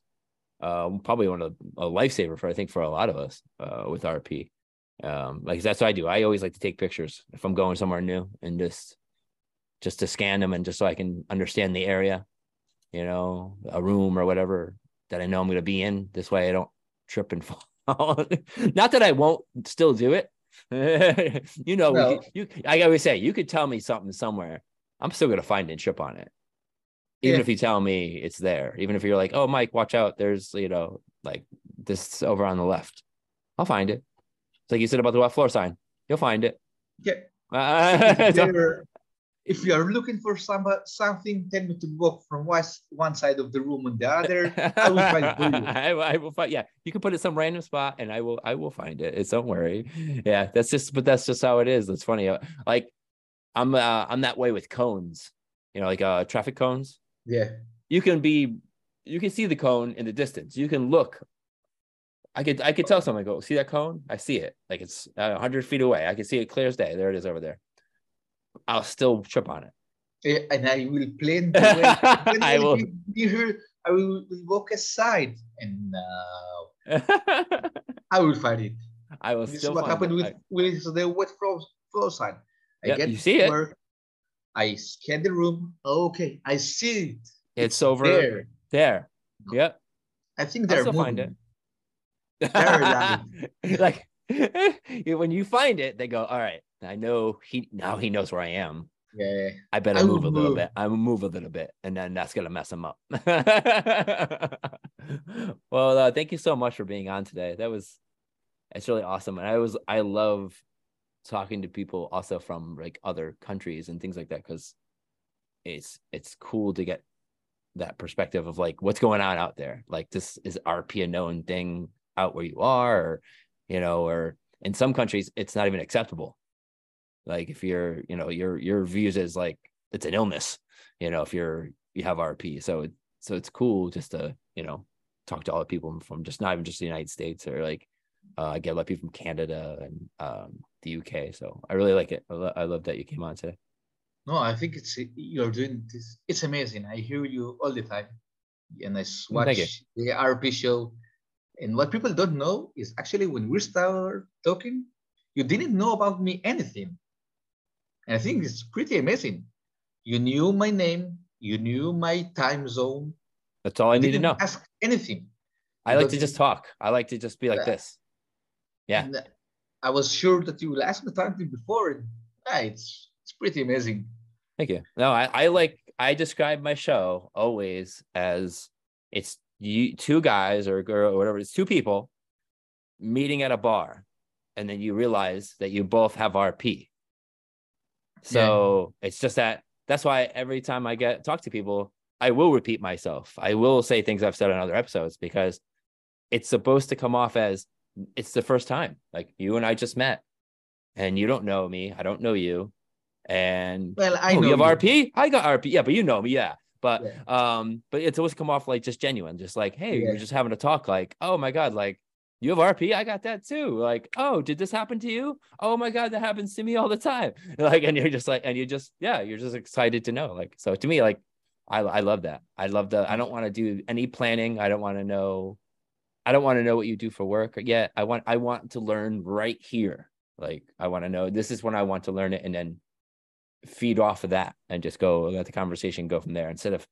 uh, probably one of the, a lifesaver for I think for a lot of us uh, with RP. Um, like that's what I do. I always like to take pictures if I'm going somewhere new and just just to scan them and just so I can understand the area, you know, a room or whatever that I know I'm going to be in. This way I don't trip and fall. Not that I won't still do it. you know, No. could- you I always say you could tell me something somewhere. I'm still going to find and trip on it even Yeah. if you tell me it's there, even if you're like, oh, Mike, watch out. There's, you know, like this over on the left. I'll find it. It's like you said about the left floor sign. You'll find it. Yeah. Uh, If, so- if you are looking for some, something, tell me to walk from one, one side of the room and the other. I will find it for you. I, I will find. Yeah, you can put it some random spot, and I will. I will find it. It's don't worry. Yeah, that's just. But that's just how it is. That's funny. Like, I'm. Uh, I'm that way with cones. You know, like uh, traffic cones. Yeah. you can be you can see the cone in the distance you can look i could i could tell someone go see that cone i see it like it's uh, 100 feet away i can see it clear as day there it is over there i'll still trip on Eh, And I will plan the way. I will. be here, I will will walk aside and uh, I will find it. i will This is what happened it. with, with the wet floor, floor sign. I Yeah, get you see it. I scan the room. Okay, I see it. I, it's over there. there, yep I think they're still find moving. it Very like when you find it they go all right i know he now he knows where i am Yeah. I better I move a little move. bit. I will move a little bit, and then that's gonna mess him up. well, uh, thank you so much for being on today. That was, it's really awesome, and I was I love talking to people also from like other countries and things like that because it's it's cool to get that perspective of like what's going on out there. Like this is RP a known thing out where you are, or you know, or in some countries it's not even acceptable like if you're you know your your views is like it's an illness you know if you're you have rp so it, so it's cool just to you know talk to all the people from just not even just the united states or like uh, i get a lot of people from canada and um the uk so i really like it i, lo- I love that you came on today No, I think it's you're doing this. It's amazing. I hear you all the time, and I watch the RP show. And what people don't know is actually when we start talking, you didn't know about me anything. And I think it's pretty amazing. You knew my name, you knew my time zone. That's all I need to know. Ask anything. I like to just talk. I like to just be like this. Yeah. And uh, I was sure that you will ask me something before. And, yeah, it's it's pretty amazing. Thank you. No, I, I like I describe my show always as it's you two guys or girl or whatever, it's two people meeting at a bar, and then you realize that you both have RP. So yeah. it's just that that's why every time I get talk to people, I will repeat myself. I will say things I've said on other episodes because it's supposed to come off as it's the first time. Like you and I just met, and you don't know me. I don't know you. And well, I oh, know you have you. RP. I got RP. Yeah, but you know me. Yeah. But yeah. um, but it's always come off like just genuine, just like, hey, yeah. you're just having a talk, like, oh my god, like you have RP, I got that too. Like, oh, did this happen to you? Oh my god, that happens to me all the time. Like, and you're just like, and you just, yeah, you're just excited to know. Like, so to me, like, I I love that. I love the. I don't want to do any planning. I don't want to know. I don't want to know what you do for work yet. I want I want to learn right here. Like I want to know this is when I want to learn it, and then feed off of that and just go let the conversation go from there instead of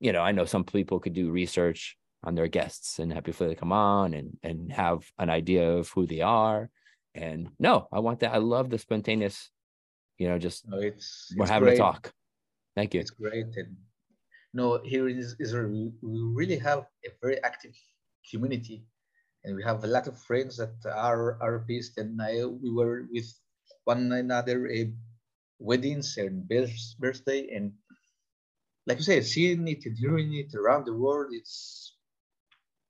you know i know some people could do research on their guests and have before they come on and and have an idea of who they are and no i want that i love the spontaneous you know just no, it's we're it's having great. a talk thank you it's great and no here in israel we really have a very active community. And we have a lot of friends that are RPs and I, we were with one another a weddings and birthday. And like you say seeing it and hearing it around the world it's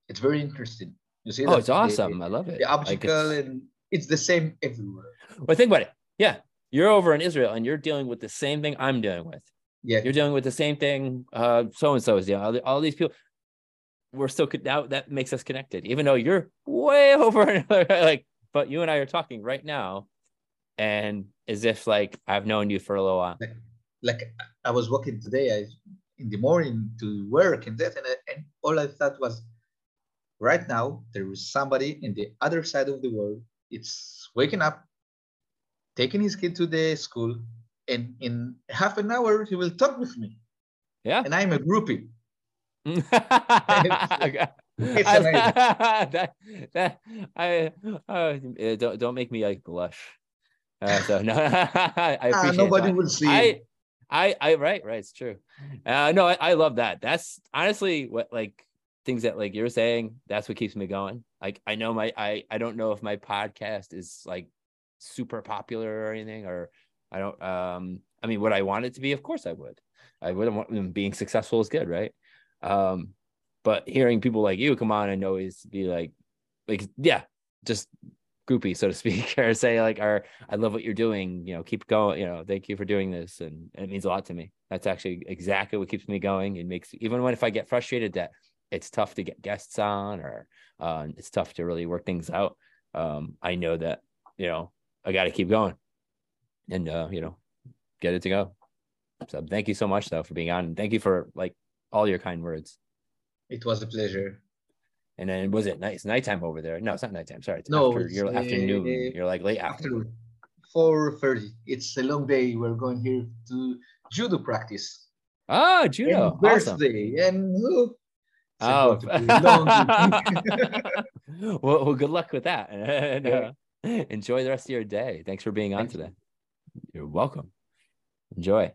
it's very interesting. You see oh it's awesome. the, i love it. the obstacle like and it's the same everywhere. Well think about it. Yeah you're over in israel and you're dealing with the same thing i'm dealing with. Yeah. You're dealing with the same thing uh so and so is dealing all, all these people we're still now that makes us connected even though you're way over another like but you and i are talking right now and as if like I've known you for a little while. Like, like I was walking today I, in the morning to work and that, and, I, and all I thought was, right now there is somebody in the other side of the world. It's waking up, taking his kid to the school, and in half an hour he will talk with me. Yeah, and I'm a groupie. It's, I, that, that I uh, don't don't make me like blush. Uh, so no, I ah, appreciate nobody will see. I, I, I, right, right. It's true. Uh, no, I, I love that. That's honestly what like things that like you're saying. That's what keeps me going. Like I know my, I, I don't know if my podcast is like super popular or anything, or I don't. Um, I mean, would I want it to be? Of course, I would. I wouldn't want being successful is good, right? Um, but hearing people like you come on and always be like, like, yeah, just groupie, so to speak, or say like, "Or I love what you're doing. You know, keep going. You know, thank you for doing this." And, and it means a lot to me. That's actually exactly what keeps me going. It makes even when if I get frustrated that it's tough to get guests on or uh, it's tough to really work things out. Um, I know that you know I got to keep going, and uh, you know, get it to go. So thank you so much though for being on. Thank you for like all your kind words. It was a pleasure. And then was it night? It's nighttime over there. No, it's not nighttime. Sorry. It's no, after, you're uh, afternoon. You're like late afternoon. Four thirty. It's a long day. We're going here to judo practice. Ah, judo. And birthday awesome. and oh. well, well, good luck with that. and uh, enjoy the rest of your day. Thanks for being on Thank today. You. You're welcome. Enjoy.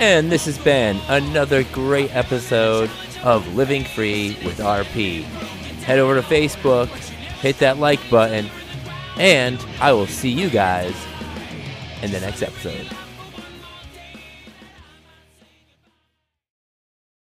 And this has been another great episode of Living Free with RP. Head over to Facebook, hit that like button, and I will see you guys in the next episode.